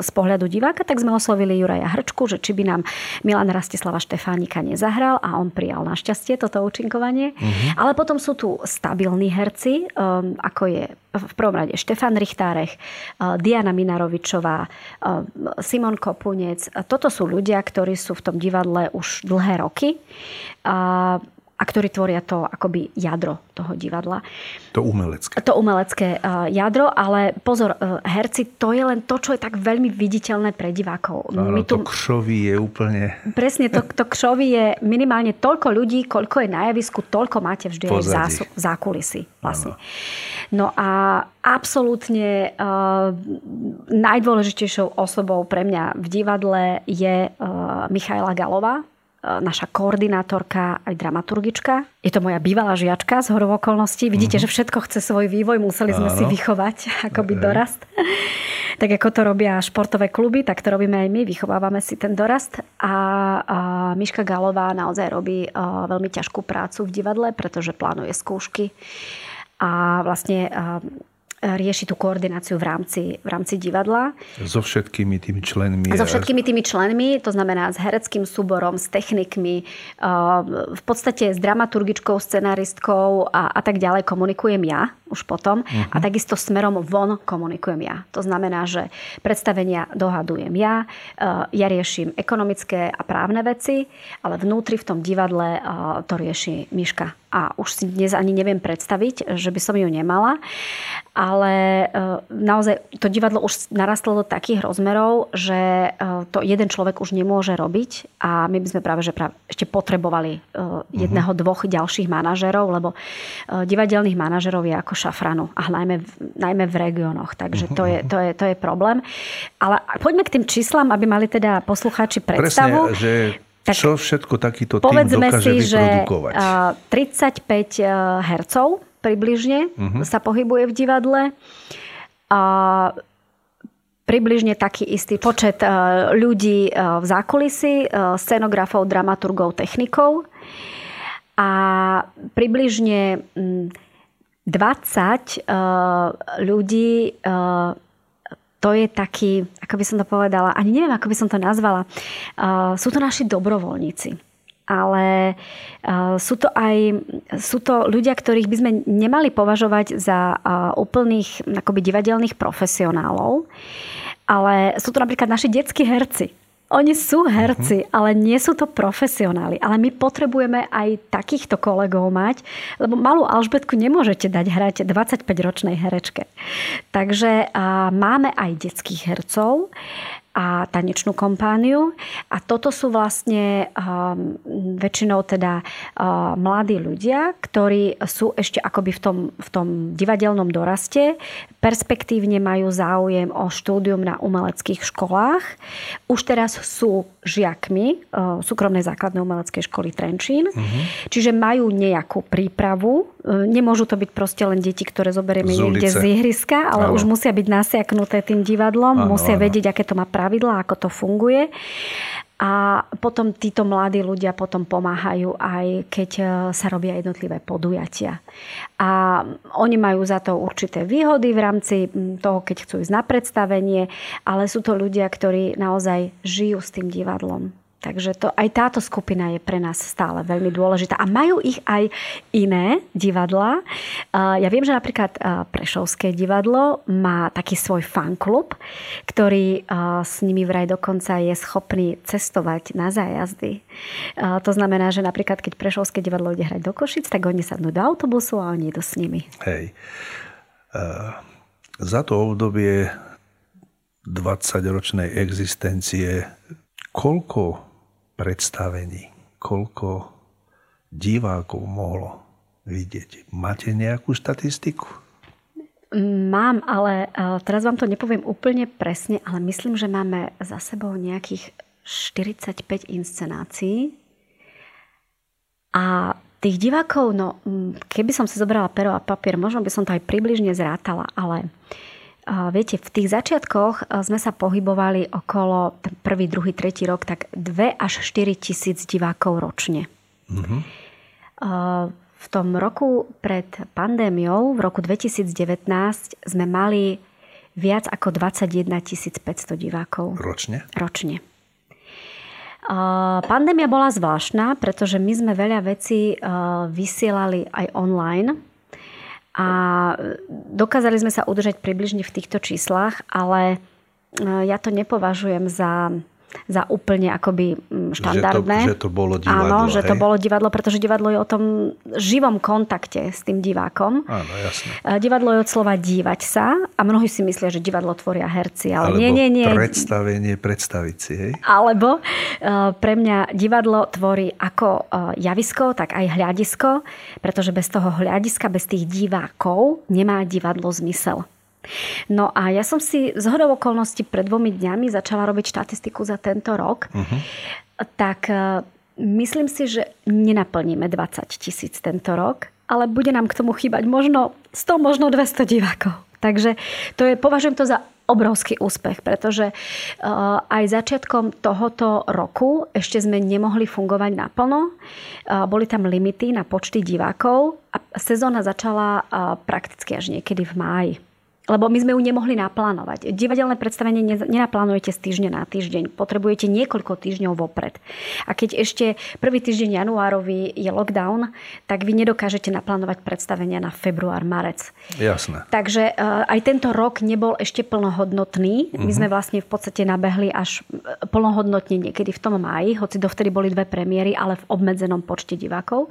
z pohľadu diváka, tak sme oslovili Juraja Hrčku, že či by nám Milan Rastislava Štefánika nezahral a on prijal našťastie toto účinkovanie. Uh-huh. Ale potom sú tu stabilní herci, um, ako je v prvom rade Štefan Richtárech, uh, Diana Minarovičová, uh, Simon Kopunec. Toto sú ľudia, ktorí sú v tom divadle už dlhé roky. A ktorí tvoria to akoby jadro toho divadla. To umelecké. To umelecké uh, jadro, ale pozor, uh, herci, to je len to, čo je tak veľmi viditeľné pre divákov. Áno, My tu... to kšoví je úplne... Presne, to, to kšoví je minimálne toľko ľudí, koľko je na javisku, toľko máte vždy Pozadí. aj v zákulisí. Vlastne. No a absolútne uh, najdôležitejšou osobou pre mňa v divadle je uh, Michaela Galová, naša koordinátorka aj dramaturgička. Je to moja bývalá žiačka z horov okolností. Vidíte, mm-hmm. že všetko chce svoj vývoj, museli sme Áno. si vychovať akoby Ej. dorast. tak ako to robia športové kluby, tak to robíme aj my, vychovávame si ten dorast. A, a Miška Galová naozaj robí a, e, veľmi ťažkú prácu v divadle, pretože plánuje skúšky a vlastne a, rieši tú koordináciu v rámci, v rámci divadla. So všetkými tými členmi. So všetkými tými členmi, to znamená s hereckým súborom, s technikmi, v podstate s dramaturgičkou, scenaristkou a, a tak ďalej komunikujem ja už potom. Uh-huh. A takisto smerom von komunikujem ja. To znamená, že predstavenia dohadujem ja, ja riešim ekonomické a právne veci, ale vnútri v tom divadle to rieši Miška a už si dnes ani neviem predstaviť, že by som ju nemala. Ale e, naozaj to divadlo už narastlo do takých rozmerov, že e, to jeden človek už nemôže robiť a my by sme práve, že práve ešte potrebovali e, jedného, uh-huh. dvoch ďalších manažerov, lebo divadelných manažerov je ako šafranu a najmä, najmä v regiónoch. Takže to je, to, je, to je problém. Ale poďme k tým číslam, aby mali teda poslucháči predstavu. Presne, že tak Čo všetko takýto tým dokáže si, vyprodukovať? Že 35 hercov približne uh-huh. sa pohybuje v divadle. A približne taký istý počet ľudí v zákulisi, scenografov, dramaturgov, technikov. A približne 20 ľudí to je taký, ako by som to povedala, ani neviem, ako by som to nazvala. Uh, sú to naši dobrovoľníci. Ale uh, sú to aj sú to ľudia, ktorých by sme nemali považovať za uh, úplných akoby divadelných profesionálov. Ale sú to napríklad naši detskí herci. Oni sú herci, uh-huh. ale nie sú to profesionáli. Ale my potrebujeme aj takýchto kolegov mať, lebo malú Alžbetku nemôžete dať hrať 25-ročnej herečke. Takže a, máme aj detských hercov a tanečnú kompániu. A toto sú vlastne um, väčšinou teda uh, mladí ľudia, ktorí sú ešte akoby v tom, v tom divadelnom doraste, perspektívne majú záujem o štúdium na umeleckých školách. Už teraz sú žiakmi uh, súkromnej základnej umeleckej školy Trenčín. Uh-huh. Čiže majú nejakú prípravu. Uh, nemôžu to byť proste len deti, ktoré zoberieme z niekde z ihriska, ale áno. už musia byť nasiaknuté tým divadlom, áno, musia áno. vedieť, aké to má pravidlá, ako to funguje. A potom títo mladí ľudia potom pomáhajú aj keď e, sa robia jednotlivé podujatia. A oni majú za to určité výhody v rámci toho, keď chcú ísť na predstavenie, ale sú to ľudia, ktorí naozaj žijú s tým divadlom. Takže to, aj táto skupina je pre nás stále veľmi dôležitá. A majú ich aj iné divadla. Ja viem, že napríklad Prešovské divadlo má taký svoj fanklub, ktorý s nimi vraj dokonca je schopný cestovať na zájazdy. To znamená, že napríklad keď Prešovské divadlo ide hrať do Košic, tak oni sadnú do autobusu a oni idú s nimi. Hej. Za to obdobie 20-ročnej existencie koľko predstavení, koľko divákov mohlo vidieť. Máte nejakú štatistiku? Mám, ale e, teraz vám to nepoviem úplne presne, ale myslím, že máme za sebou nejakých 45 inscenácií. A tých divákov, no keby som si zobrala pero a papier, možno by som to aj približne zrátala, ale uh, Viete, v tých začiatkoch sme sa pohybovali okolo ten prvý, druhý, tretí rok, tak 2 až 4 tisíc divákov ročne. Mm-hmm. V tom roku pred pandémiou, v roku 2019, sme mali viac ako 21 500 divákov. Ročne? Ročne. Pandémia bola zvláštna, pretože my sme veľa vecí vysielali aj online a dokázali sme sa udržať približne v týchto číslach, ale e, ja to nepovažujem za za úplne akoby mm, štandardné. Že to, že to bolo divadlo. Áno, že hej? to bolo divadlo, pretože divadlo je o tom živom kontakte s tým divákom. Áno, jasne. Divadlo je od slova dívať sa a mnohí si myslia, že divadlo tvoria herci, ale Alebo nie, nie, nie. predstavenie, predstaviť si, hej? Alebo e, pre mňa divadlo tvorí ako e, javisko, tak aj hľadisko, pretože bez toho hľadiska, bez tých divákov nemá divadlo zmysel. No a ja som si z hodou okolností pred dvomi dňami začala robiť štatistiku za tento rok. Uh-huh. Tak e, myslím si, že nenaplníme 20 tisíc tento rok, ale bude nám k tomu chýbať možno 100, možno 200 divákov. Takže to je, považujem to za obrovský úspech, pretože uh, aj začiatkom tohoto roku ešte sme nemohli fungovať naplno. Uh, boli tam limity na počty divákov a sezóna začala prakticky až niekedy v máji. Lebo my sme ju nemohli naplánovať. Divadelné predstavenie nenaplánujete z týždňa na týždeň. Potrebujete niekoľko týždňov vopred. A keď ešte prvý týždeň januárový je lockdown, tak vy nedokážete naplánovať predstavenia na február, marec. Jasné. Takže eh, aj tento rok nebol ešte plnohodnotný. My sme mhm. vlastne v podstate nabehli až eh, plnohodnotne niekedy v tom máji, hoci dovtedy boli dve premiéry, ale v obmedzenom počte divákov.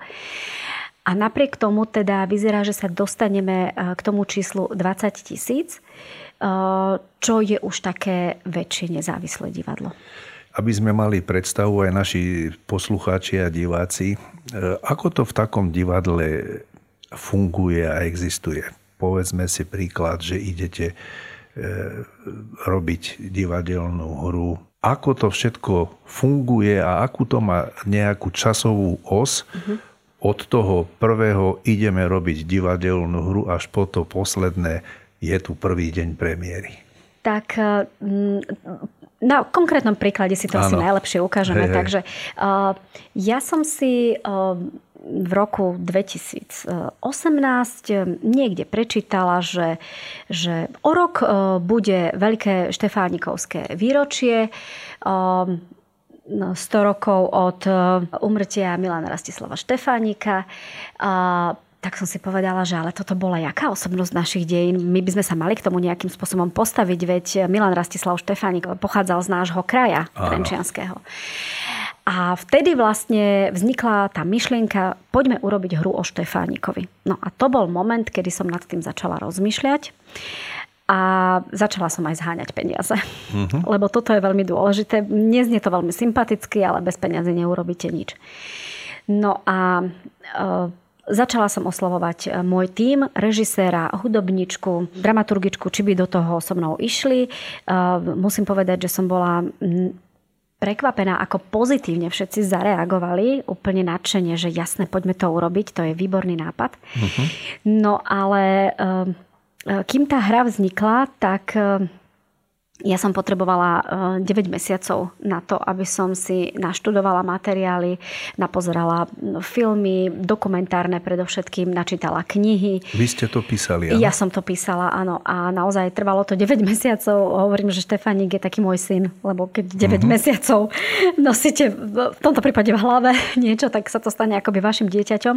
A napriek tomu teda vyzerá, že sa dostaneme e, k tomu číslu 20 tisíc, e, čo je už také väčšie nezávislé divadlo. Aby sme mali predstavu aj naši poslucháči a diváci, e, ako to v takom divadle funguje a existuje. Povedzme si príklad, že idete robiť divadelnú hru. Ako to všetko funguje a akú to má nejakú časovú os, uh-huh od toho prvého ideme robiť divadelnú hru až po to posledné je tu prvý deň premiéry. Tak mm, na konkrétnom príklade si to ano. asi najlepšie ukážeme. Hej, hej. Takže uh, ja som si uh, v roku 2018 niekde prečítala, že, že o rok uh, bude veľké štefánikovské výročie. Uh, 100 rokov od e, umrtia Milana Rastislava Štefánika. Tak som si povedala, že ale toto bola jaká osobnosť našich dejín. My by sme sa mali k tomu nejakým spôsobom postaviť, veď Milan Rastislav Štefánik pochádzal z nášho kraja, Trenčianského. A vtedy vlastne vznikla tá myšlienka, poďme urobiť hru o Štefánikovi. No a to bol moment, kedy som nad tým začala rozmýšľať a začala som aj zháňať peniaze. Uh-huh. Lebo toto je veľmi dôležité. Neznie to veľmi sympaticky, ale bez peniazy neurobíte nič. No a e, začala som oslovovať e, môj tím, režiséra, hudobničku, dramaturgičku, či by do toho so mnou išli. E, musím povedať, že som bola prekvapená, ako pozitívne všetci zareagovali, úplne nadšenie, že jasne, poďme to urobiť, to je výborný nápad. Uh-huh. No ale E, kým tá hra vznikla, tak ja som potrebovala 9 eh, mesiacov na to, aby som si naštudovala materiály, napozerala filmy, dokumentárne predovšetkým, načítala knihy. Vy ste to písali, áno? Ja som to písala, áno. A naozaj trvalo to 9 mesiacov. Hovorím, že Štefaník je taký môj syn, lebo keď 9 uh-huh. Mhm. mesiacov nosíte v tomto prípade v hlave niečo, tak sa to stane akoby vašim dieťaťom.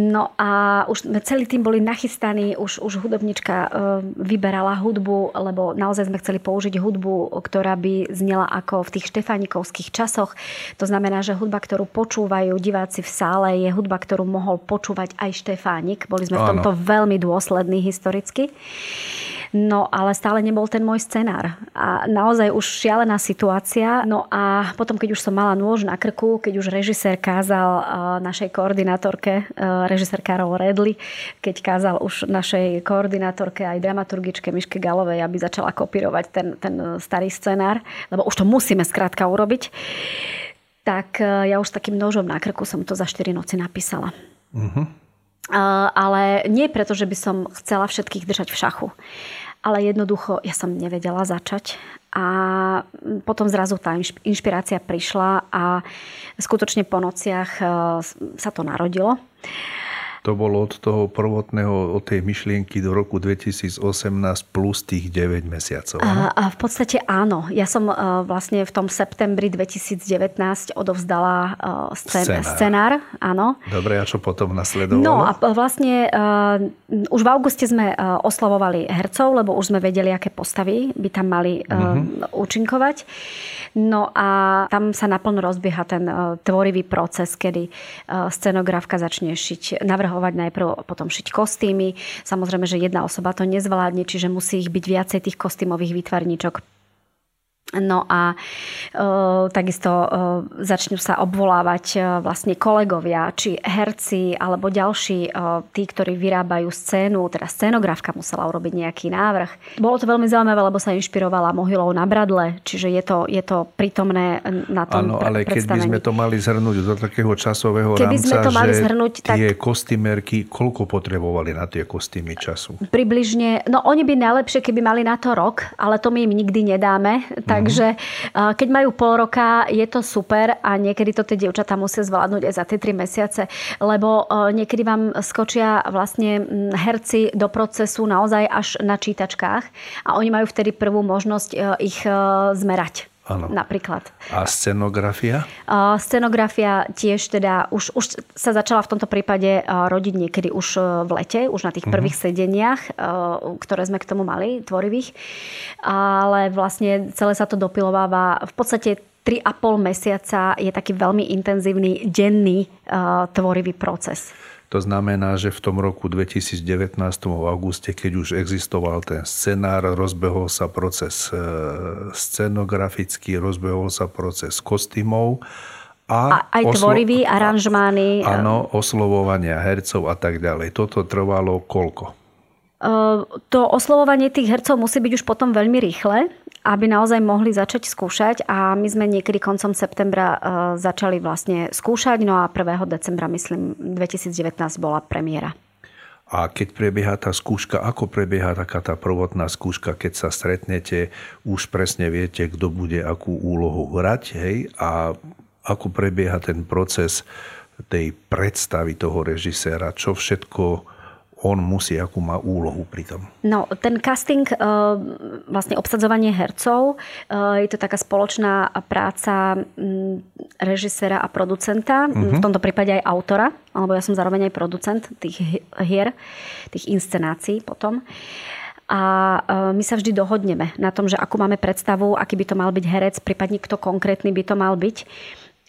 No a už celý tým boli nachystaní, už, už hudobnička eh, vyberala hudbu, lebo naozaj sme chceli použiť hudbu, ktorá by znela ako v tých štefanikovských časoch. To znamená, že hudba, ktorú počúvajú diváci v sále, je hudba, ktorú mohol počúvať aj Štefánik. Boli sme v tomto Áno. veľmi dôslední historicky. No ale stále nebol ten môj scenár. A naozaj už šialená situácia. No a potom, keď už som mala nôž na krku, keď už režisér kázal uh, našej koordinátorke, uh, režisér Karol Redli, keď kázal už našej koordinátorke aj dramaturgičke Miške Galovej, aby začala kopírovať ten, ten starý scenár, lebo už to musíme skrátka urobiť, tak uh, ja už takým nožom na krku som to za 4 noci napísala. Uh-huh ale nie preto, že by som chcela všetkých držať v šachu. Ale jednoducho ja som nevedela začať a potom zrazu tá inšpirácia prišla a skutočne po nociach e, sa to narodilo. To bolo od toho prvotného, od tej myšlienky do roku 2018 plus tých 9 mesiacov. A, a v podstate áno. Ja som uh, vlastne v tom septembri 2019 odovzdala uh, scén- scenár. scenár. Áno. Dobre, a čo potom nasledovalo? No a vlastne uh, už v auguste sme uh, oslavovali hercov, lebo už sme vedeli, aké postavy by tam mali uh, uh-huh. účinkovať. No a tam sa naplno rozbieha ten uh, tvorivý proces, kedy uh, scenografka začne šiť, navrhovať najprv, potom šiť kostýmy. Samozrejme, že jedna osoba to nezvládne, čiže musí ich byť viacej tých kostýmových výtvarníčok No a e, takisto e, začnú sa obvolávať e, vlastne kolegovia, či herci alebo ďalší, e, tí, ktorí vyrábajú scénu, teda scénografka musela urobiť nejaký návrh. Bolo to veľmi zaujímavé, lebo sa inšpirovala mohylou na Bradle, čiže je to, je to prítomné na tom Áno, ale keď by sme to mali zhrnúť do takého časového Keby rámca, sme to mali zhrnúť, tie tak... kostymerky, koľko potrebovali na tie kostýmy času? Približne, no oni by najlepšie, keby mali na to rok, ale to my im nikdy nedáme, tak Takže keď majú pol roka, je to super a niekedy to tie dievčatá musia zvládnuť aj za tie tri mesiace, lebo niekedy vám skočia vlastne herci do procesu naozaj až na čítačkách a oni majú vtedy prvú možnosť ich zmerať. Ano. Napríklad. A scenografia? Uh, scenografia tiež teda už, už sa začala v tomto prípade uh, rodiť niekedy už uh, v lete, už na tých uh-huh. prvých sedeniach, uh, ktoré sme k tomu mali, tvorivých. Ale vlastne celé sa to dopilováva v podstate 3,5 mesiaca je taký veľmi intenzívny denný uh, tvorivý proces. To znamená, že v tom roku 2019 v auguste, keď už existoval ten scenár, rozbehol sa proces e, scenografický, rozbehol sa proces kostýmov a, a aj oslo- tvorivý, aranžmány. Áno, oslovovania hercov a tak ďalej. Toto trvalo koľko? E, to oslovovanie tých hercov musí byť už potom veľmi rýchle aby naozaj mohli začať skúšať a my sme niekedy koncom septembra e, začali vlastne skúšať, no a 1. decembra, myslím, 2019 bola premiéra. A keď prebieha tá skúška, ako prebieha taká tá prvotná skúška, keď sa stretnete, už presne viete, kto bude akú úlohu hrať, hej, a ako prebieha ten proces tej predstavy toho režiséra, čo všetko on musí, akú má úlohu pri tom? No, ten casting, eh, vlastne obsadzovanie hercov, eh, je to taká spoločná práca mm, režisera a producenta, uh-huh. v tomto prípade aj autora, alebo ja som zároveň aj producent tých hier, tých inscenácií potom. A eh, my sa vždy dohodneme na tom, že akú máme predstavu, aký by to mal byť herec, prípadne kto konkrétny by to mal byť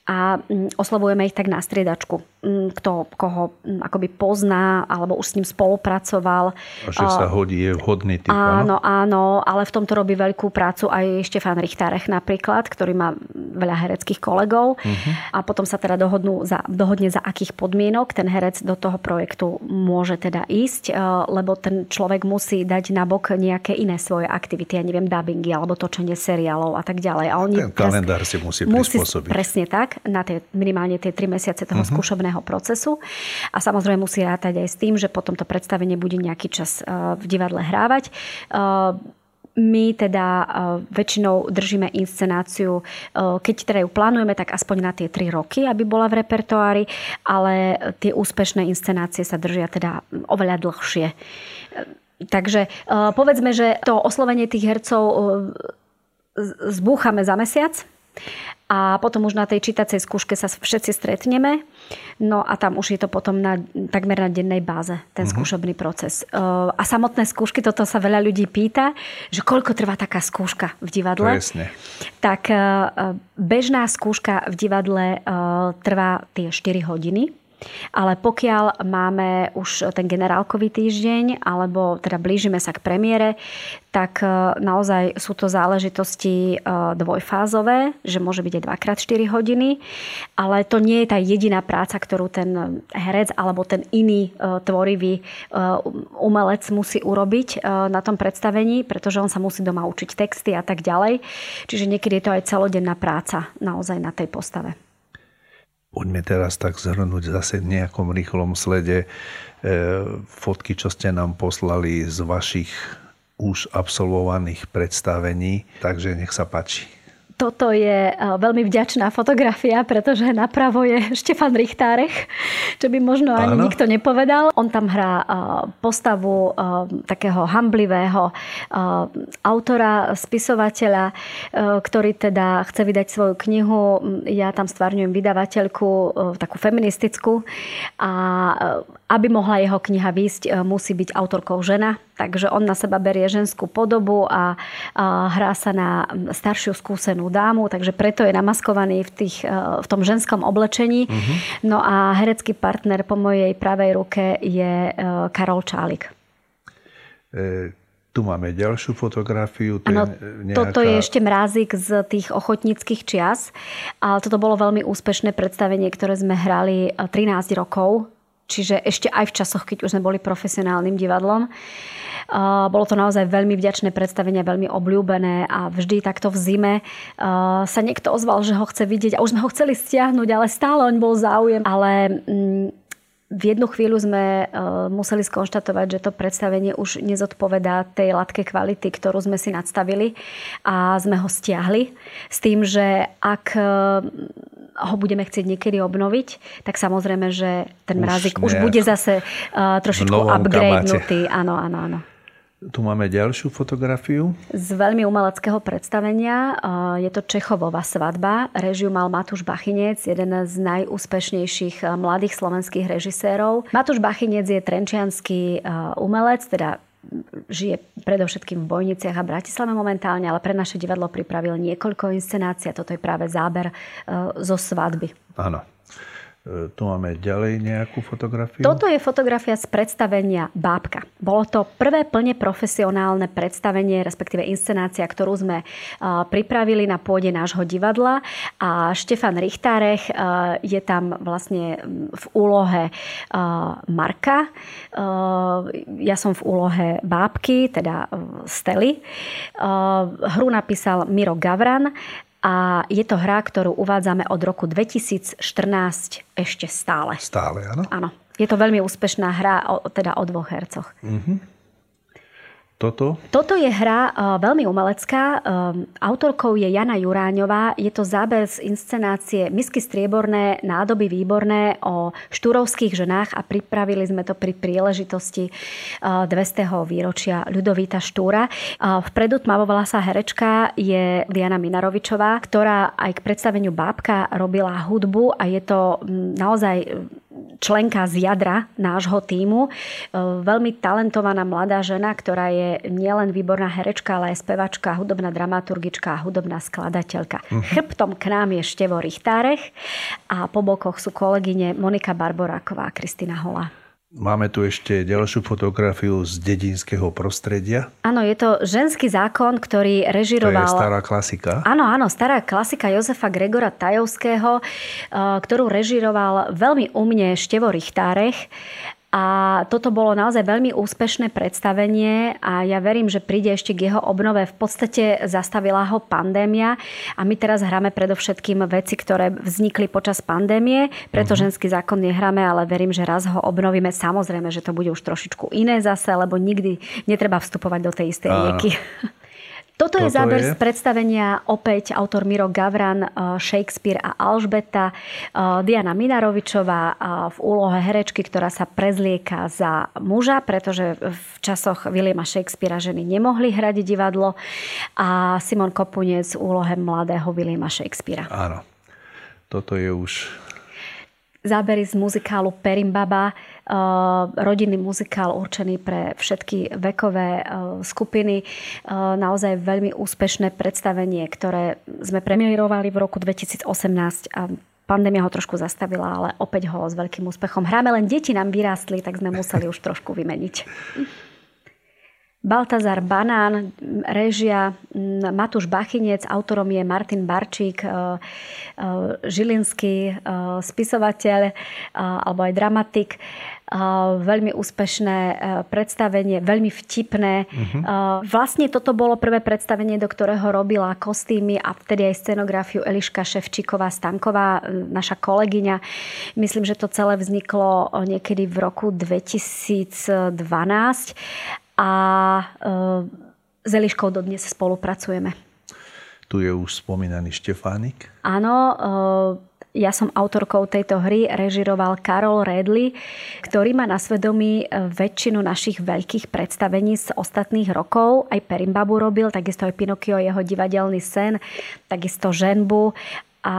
a mm, oslovujeme ich tak na striedačku. Mm, kto koho mm, akoby pozná alebo už s ním spolupracoval. A že sa hodí, je vhodný typ. Áno, áno, ale v tomto robí veľkú prácu aj Štefan Richtárech napríklad, ktorý má veľa hereckých kolegov uh-huh. a potom sa teda dohodnú za, dohodne za akých podmienok ten herec do toho projektu môže teda ísť, e, lebo ten človek musí dať na bok nejaké iné svoje aktivity, ja neviem, dubbingy alebo točenie seriálov a tak ďalej. A oni ten kalendár si musí prispôsobiť. Musí, presne tak, na tie, minimálne tie tri mesiace toho uh-huh. skúšobného procesu. A samozrejme musí rátať aj s tým, že potom to predstavenie bude nejaký čas e, v divadle hrávať. E, my teda e, väčšinou držíme inscenáciu, keď teda ju plánujeme, tak aspoň na tie tri roky, aby bola v repertoári, ale tie úspešné inscenácie sa držia teda oveľa dlhšie. Takže povedzme, že to oslovenie tých hercov zbúchame za mesiac a potom už na tej čítacej skúške sa všetci stretneme. No a tam už je to potom na, takmer na dennej báze, ten uh-huh. skúšobný proces. A samotné skúšky, toto sa veľa ľudí pýta, že koľko trvá taká skúška v divadle. Presne. Tak e, bežná skúška v divadle e, trvá tie 4 hodiny. Ale pokiaľ máme už ten generálkový týždeň, alebo teda blížime sa k premiére, tak e, naozaj sú to záležitosti e, dvojfázové, že môže byť aj 2x4 hodiny, ale to nie je tá jediná práca, ktorú ten herec alebo ten iný e, tvorivý umelec musí urobiť na tom predstavení, pretože on sa musí doma učiť texty a tak ďalej. Čiže niekedy je to aj celodenná práca naozaj na tej postave. Poďme teraz tak zhrnúť zase v nejakom rýchlom slede e, fotky, čo ste nám poslali z vašich už absolvovaných predstavení. Takže nech sa páči toto je eh, veľmi vďačná fotografia, pretože napravo je Štefan Richtárech, čo by možno ani Áno. nikto nepovedal. On tam hrá eh, postavu eh, takého hamblivého autora, spisovateľa, ktorý teda chce vydať svoju knihu. Ja tam stvárňujem vydavateľku, takú feministickú. A aby mohla jeho kniha výsť, musí byť autorkou žena. Takže on na seba berie ženskú podobu a, hrá sa na staršiu skúsenú dámu, takže preto je namaskovaný v, tých, e, v tom ženskom oblečení. Uh-huh. No a herecký partner po mojej pravej ruke je e, Karol Čálik. E, tu máme ďalšiu fotografiu. To ano, nejaká... toto je ešte mrázik z tých ochotníckých čias. Ale toto bolo veľmi úspešné predstavenie, ktoré sme hrali 13 rokov. Čiže ešte aj v časoch, keď už sme boli profesionálnym divadlom. Bolo to naozaj veľmi vďačné predstavenie, veľmi obľúbené a vždy takto v zime sa niekto ozval, že ho chce vidieť a už sme ho chceli stiahnuť, ale stále on bol záujem. Ale mm, v jednu chvíľu sme museli skonštatovať, že to predstavenie už nezodpovedá tej latke kvality, ktorú sme si nadstavili a sme ho stiahli s tým, že ak ho budeme chcieť niekedy obnoviť, tak samozrejme, že ten mrazik už, už bude zase uh, trošičku upgradenutý. Áno, áno, áno. Tu máme ďalšiu fotografiu. Z veľmi umeleckého predstavenia. Je to Čechovová svadba. Režiu mal Matúš Bachinec, jeden z najúspešnejších mladých slovenských režisérov. Matúš Bachinec je trenčianský umelec, teda žije predovšetkým v Bojniciach a Bratislave momentálne, ale pre naše divadlo pripravil niekoľko inscenácií a toto je práve záber zo svadby. Áno. E, tu máme ďalej nejakú fotografiu. Toto je fotografia z predstavenia Bábka. Bolo to prvé plne profesionálne predstavenie, respektíve inscenácia, ktorú sme e, pripravili na pôde nášho divadla. A Štefan Richtárech e, je tam vlastne v úlohe Marka. Ja som v úlohe Bábky, teda Stely. Hru napísal Miro Gavran a je to hra, ktorú uvádzame od roku 2014 ešte stále. Stále, áno? Áno. Je to veľmi úspešná hra, teda o dvoch hercoch. Mm-hmm. Toto? Toto je hra uh, veľmi umelecká. Um, autorkou je Jana Juráňová. Je to záber z inscenácie Misky strieborné, nádoby výborné o štúrovských ženách a pripravili sme to pri príležitosti uh, 200. výročia Ľudovíta Štúra. Uh, vpredu tmavovlasá herečka je Diana Minarovičová, ktorá aj k predstaveniu Bábka robila hudbu a je to um, naozaj členka z jadra nášho týmu. E, veľmi talentovaná mladá žena, ktorá je nielen výborná herečka, ale aj spevačka, hudobná dramaturgička a hudobná skladateľka. Uh-huh. Chrbtom k nám je Števo Richtárech a po bokoch sú kolegyne Monika Barboráková a Kristina Hola. Máme tu ešte ďalšiu fotografiu z dedinského prostredia. Áno, je to ženský zákon, ktorý režiroval... To je stará klasika. Áno, áno, stará klasika Jozefa Gregora Tajovského, eh, ktorú režiroval veľmi umne Števo Richtárech a toto bolo naozaj veľmi úspešné predstavenie a ja verím, že príde ešte k jeho obnove. V podstate zastavila ho pandémia a my teraz hráme predovšetkým veci, ktoré vznikli počas pandémie. Preto uh-huh. ženský zákon nehráme, ale verím, že raz ho obnovíme. Samozrejme, že to bude už trošičku iné zase, lebo nikdy netreba vstupovať do tej istej rieky. Toto, je záber je? z predstavenia opäť autor Miro Gavran, eh, Shakespeare a Alžbeta, eh, Diana Minarovičová eh, v úlohe herečky, ktorá sa prezlieka za muža, pretože v časoch Williama Shakespearea ženy nemohli hrať divadlo a Simon Kopunec v úlohe mladého Williama Shakespearea. Áno. Toto je už zábery z muzikálu Perimbaba, eh, rodinný muzikál určený pre všetky vekové eh, skupiny. Eh, naozaj veľmi úspešné predstavenie, ktoré sme premiérovali v roku 2018 a pandémia ho trošku zastavila, ale opäť ho s veľkým úspechom. Hráme len deti nám vyrástli, tak sme museli už trošku vymeniť. Baltazar Banán, režia Matúš Bachinec, autorom je Martin Barčík, e, e, žilinský e, spisovateľ alebo aj dramatik. Veľmi úspešné predstavenie, veľmi vtipné. Uh-huh. Vlastne toto bolo prvé predstavenie, do ktorého robila kostýmy a vtedy aj scenografiu Eliška Ševčíková Stanková, naša kolegyňa. Myslím, že to celé vzniklo niekedy v roku 2012 a e, s Eliškou dodnes spolupracujeme. Tu je už spomínaný Štefánik. Áno, e, ja som autorkou tejto hry, režiroval Karol Redley, ktorý má na svedomí e, väčšinu našich veľkých predstavení z ostatných rokov. Aj Perimbabu robil, takisto aj Pinokio, jeho divadelný sen, takisto Ženbu a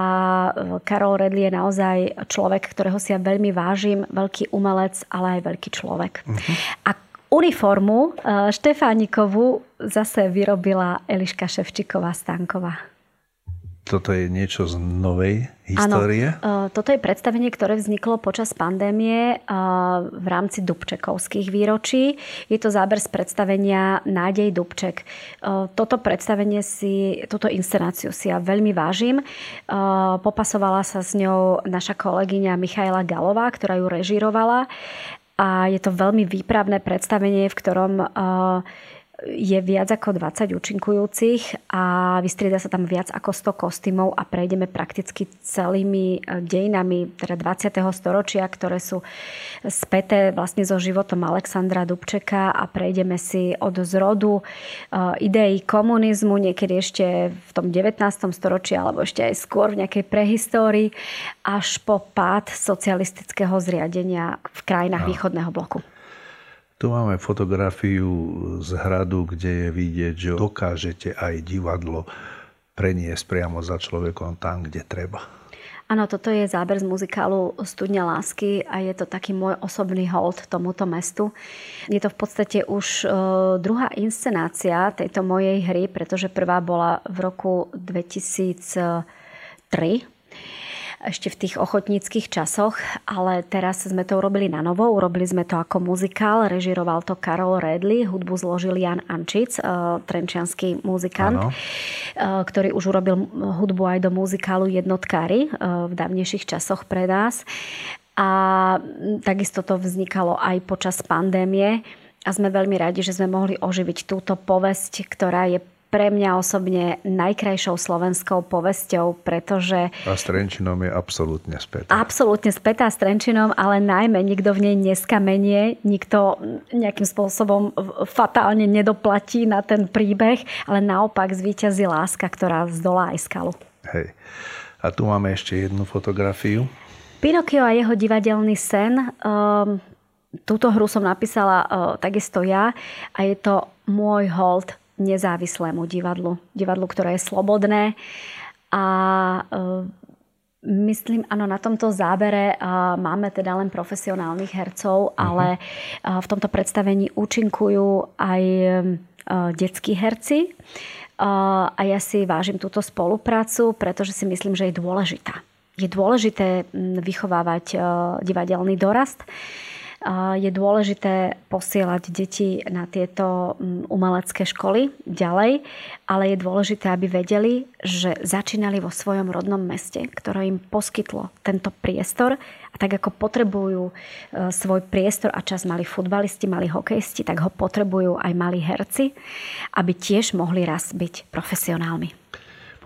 Karol Redley je naozaj človek, ktorého si ja veľmi vážim, veľký umelec, ale aj veľký človek. Uh-huh. A Uniformu e, Štefánikovu zase vyrobila Eliška Ševčiková Stanková. Toto je niečo z novej histórie? Áno, toto je predstavenie, ktoré vzniklo počas pandémie e, v rámci Dubčekovských výročí. Je to záber z predstavenia Nádej Dubček. E, toto predstavenie si, túto inscenáciu si ja veľmi vážim. Popasovala sa s ňou naša kolegyňa Michaela Galová, ktorá ju režirovala a je to veľmi výpravné predstavenie, v ktorom uh, je viac ako 20 účinkujúcich a vystrieda sa tam viac ako 100 kostýmov a prejdeme prakticky celými e, dejinami teda 20. storočia, ktoré sú späté vlastne so životom Alexandra Dubčeka a prejdeme si od zrodu e, ideí komunizmu, niekedy ešte v tom 19. storočí alebo ešte aj skôr v nejakej prehistórii až po pád socialistického zriadenia v krajinách no. východného bloku. Tu máme fotografiu z hradu, kde je vidieť, že dokážete aj divadlo preniesť priamo za človekom tam, kde treba. Áno, toto je záber z muzikálu Studňa lásky a je to taký môj osobný hold tomuto mestu. Je to v podstate už uh, druhá inscenácia tejto mojej hry, pretože prvá bola v roku 2003 ešte v tých ochotníckých časoch, ale teraz sme to urobili na novo. Urobili sme to ako muzikál, režiroval to Karol Redley, hudbu zložil Jan Ančic, eh, trenčianský muzikant, ano. Eh, ktorý už urobil hudbu aj do muzikálu Jednotkári eh, v dávnejších časoch pre nás. A takisto to vznikalo aj počas pandémie a sme veľmi radi, že sme mohli oživiť túto povesť, ktorá je pre mňa osobne najkrajšou slovenskou povesťou, pretože... A s Trenčinom je absolútne spätá. Absolútne spätá s Trenčinom, ale najmä nikto v nej neskamenie, nikto nejakým spôsobom fatálne nedoplatí na ten príbeh, ale naopak zvíťazí láska, ktorá zdolá aj skalu. Hej. A tu máme ešte jednu fotografiu. Pinokio a jeho divadelný sen. Um, túto hru som napísala uh, takisto ja a je to môj hold nezávislému divadlu. Divadlu, ktoré je slobodné a e, Myslím, áno, na tomto zábere uh, máme teda len profesionálnych hercov, uh-huh. ale uh, v tomto predstavení účinkujú aj detskí herci. A ja si vážim túto spoluprácu, pretože si myslím, že je dôležitá. Je dôležité vychovávať divadelný dorast. Je dôležité posielať deti na tieto mm, umelecké školy ďalej, ale je dôležité, aby vedeli, že začínali vo svojom rodnom meste, ktoré im poskytlo tento priestor a tak ako potrebujú e, svoj priestor a čas mali futbalisti, mali hokejisti, tak ho potrebujú aj mali herci, aby tiež mohli raz byť profesionálmi.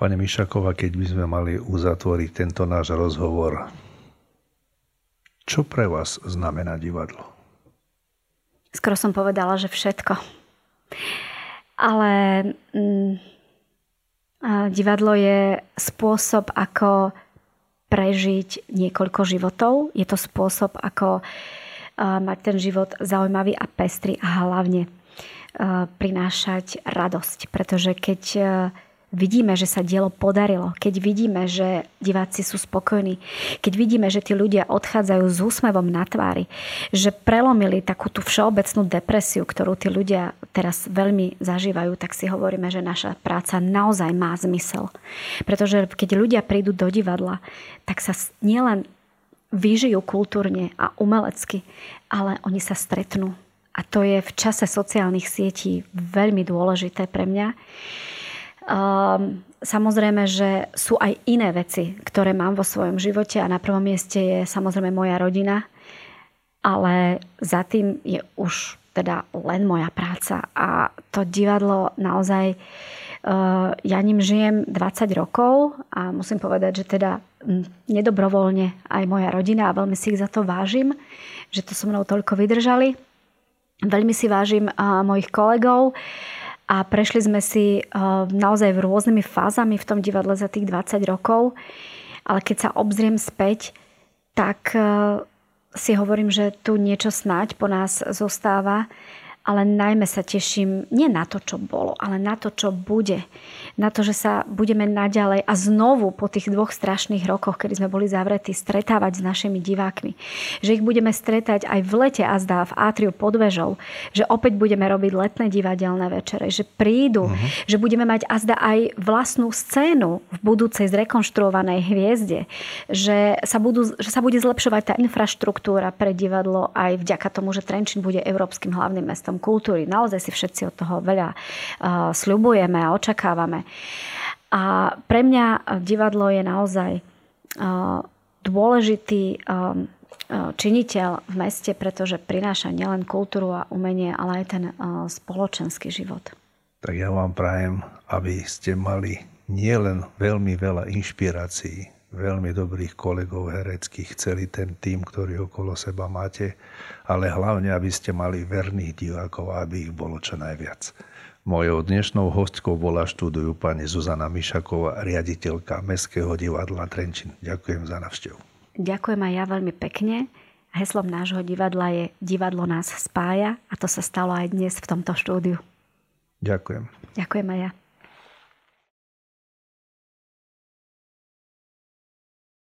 Pane Mišakova, keď by sme mali uzatvoriť tento náš rozhovor, čo pre vás znamená divadlo? Skoro som povedala, že všetko. Ale mm, divadlo je spôsob, ako prežiť niekoľko životov. Je to spôsob, ako mať ten život zaujímavý a pestrý a hlavne prinášať radosť. Pretože keď vidíme, že sa dielo podarilo, keď vidíme, že diváci sú spokojní, keď vidíme, že tí ľudia odchádzajú s úsmevom na tvári, že prelomili takú tú všeobecnú depresiu, ktorú tí ľudia teraz veľmi zažívajú, tak si hovoríme, že naša práca naozaj má zmysel. Pretože keď ľudia prídu do divadla, tak sa nielen vyžijú kultúrne a umelecky, ale oni sa stretnú. A to je v čase sociálnych sietí veľmi dôležité pre mňa. Um, samozrejme, že sú aj iné veci, ktoré mám vo svojom živote a na prvom mieste je samozrejme moja rodina, ale za tým je už teda len moja práca a to divadlo naozaj uh, ja ním žijem 20 rokov a musím povedať, že teda nedobrovoľne aj moja rodina a veľmi si ich za to vážim, že to so mnou toľko vydržali. Veľmi si vážim uh, mojich kolegov, a prešli sme si eh, naozaj rôznymi fázami v tom divadle za tých 20 rokov. Ale keď sa obzriem späť, tak eh, si hovorím, že tu niečo snáď po nás zostáva ale najmä sa teším nie na to, čo bolo, ale na to, čo bude. Na to, že sa budeme naďalej a znovu po tých dvoch strašných rokoch, kedy sme boli zavretí, stretávať s našimi divákmi. Že ich budeme stretať aj v lete a zdá v Atriu pod vežou. Že opäť budeme robiť letné divadelné večere. Že prídu. Uh-huh. Že budeme mať azda aj vlastnú scénu v budúcej zrekonštruovanej hviezde. Že sa, budú, že sa bude zlepšovať tá infraštruktúra pre divadlo aj vďaka tomu, že Trenčín bude európskym hlavným mestom Ministerstvom kultúry. Naozaj si všetci od toho veľa uh, sľubujeme a očakávame. A pre mňa divadlo je naozaj uh, dôležitý činiteľ v meste, pretože prináša nielen kultúru a umenie, ale aj ten spoločenský život. Tak ja vám prajem, aby ste mali nielen veľmi veľa inšpirácií, veľmi dobrých kolegov hereckých, celý ten tým, ktorý okolo seba máte, ale hlavne, aby ste mali verných divákov, aby ich bolo čo najviac. Mojou dnešnou hostkou bola štúdiu pani Zuzana Mišaková, riaditeľka Mestského divadla Trenčín. Ďakujem za navštevu. Ďakujem aj ja veľmi pekne. Heslom nášho divadla je Divadlo nás spája a to sa stalo aj dnes v tomto štúdiu. Ďakujem. Ďakujem aj ja.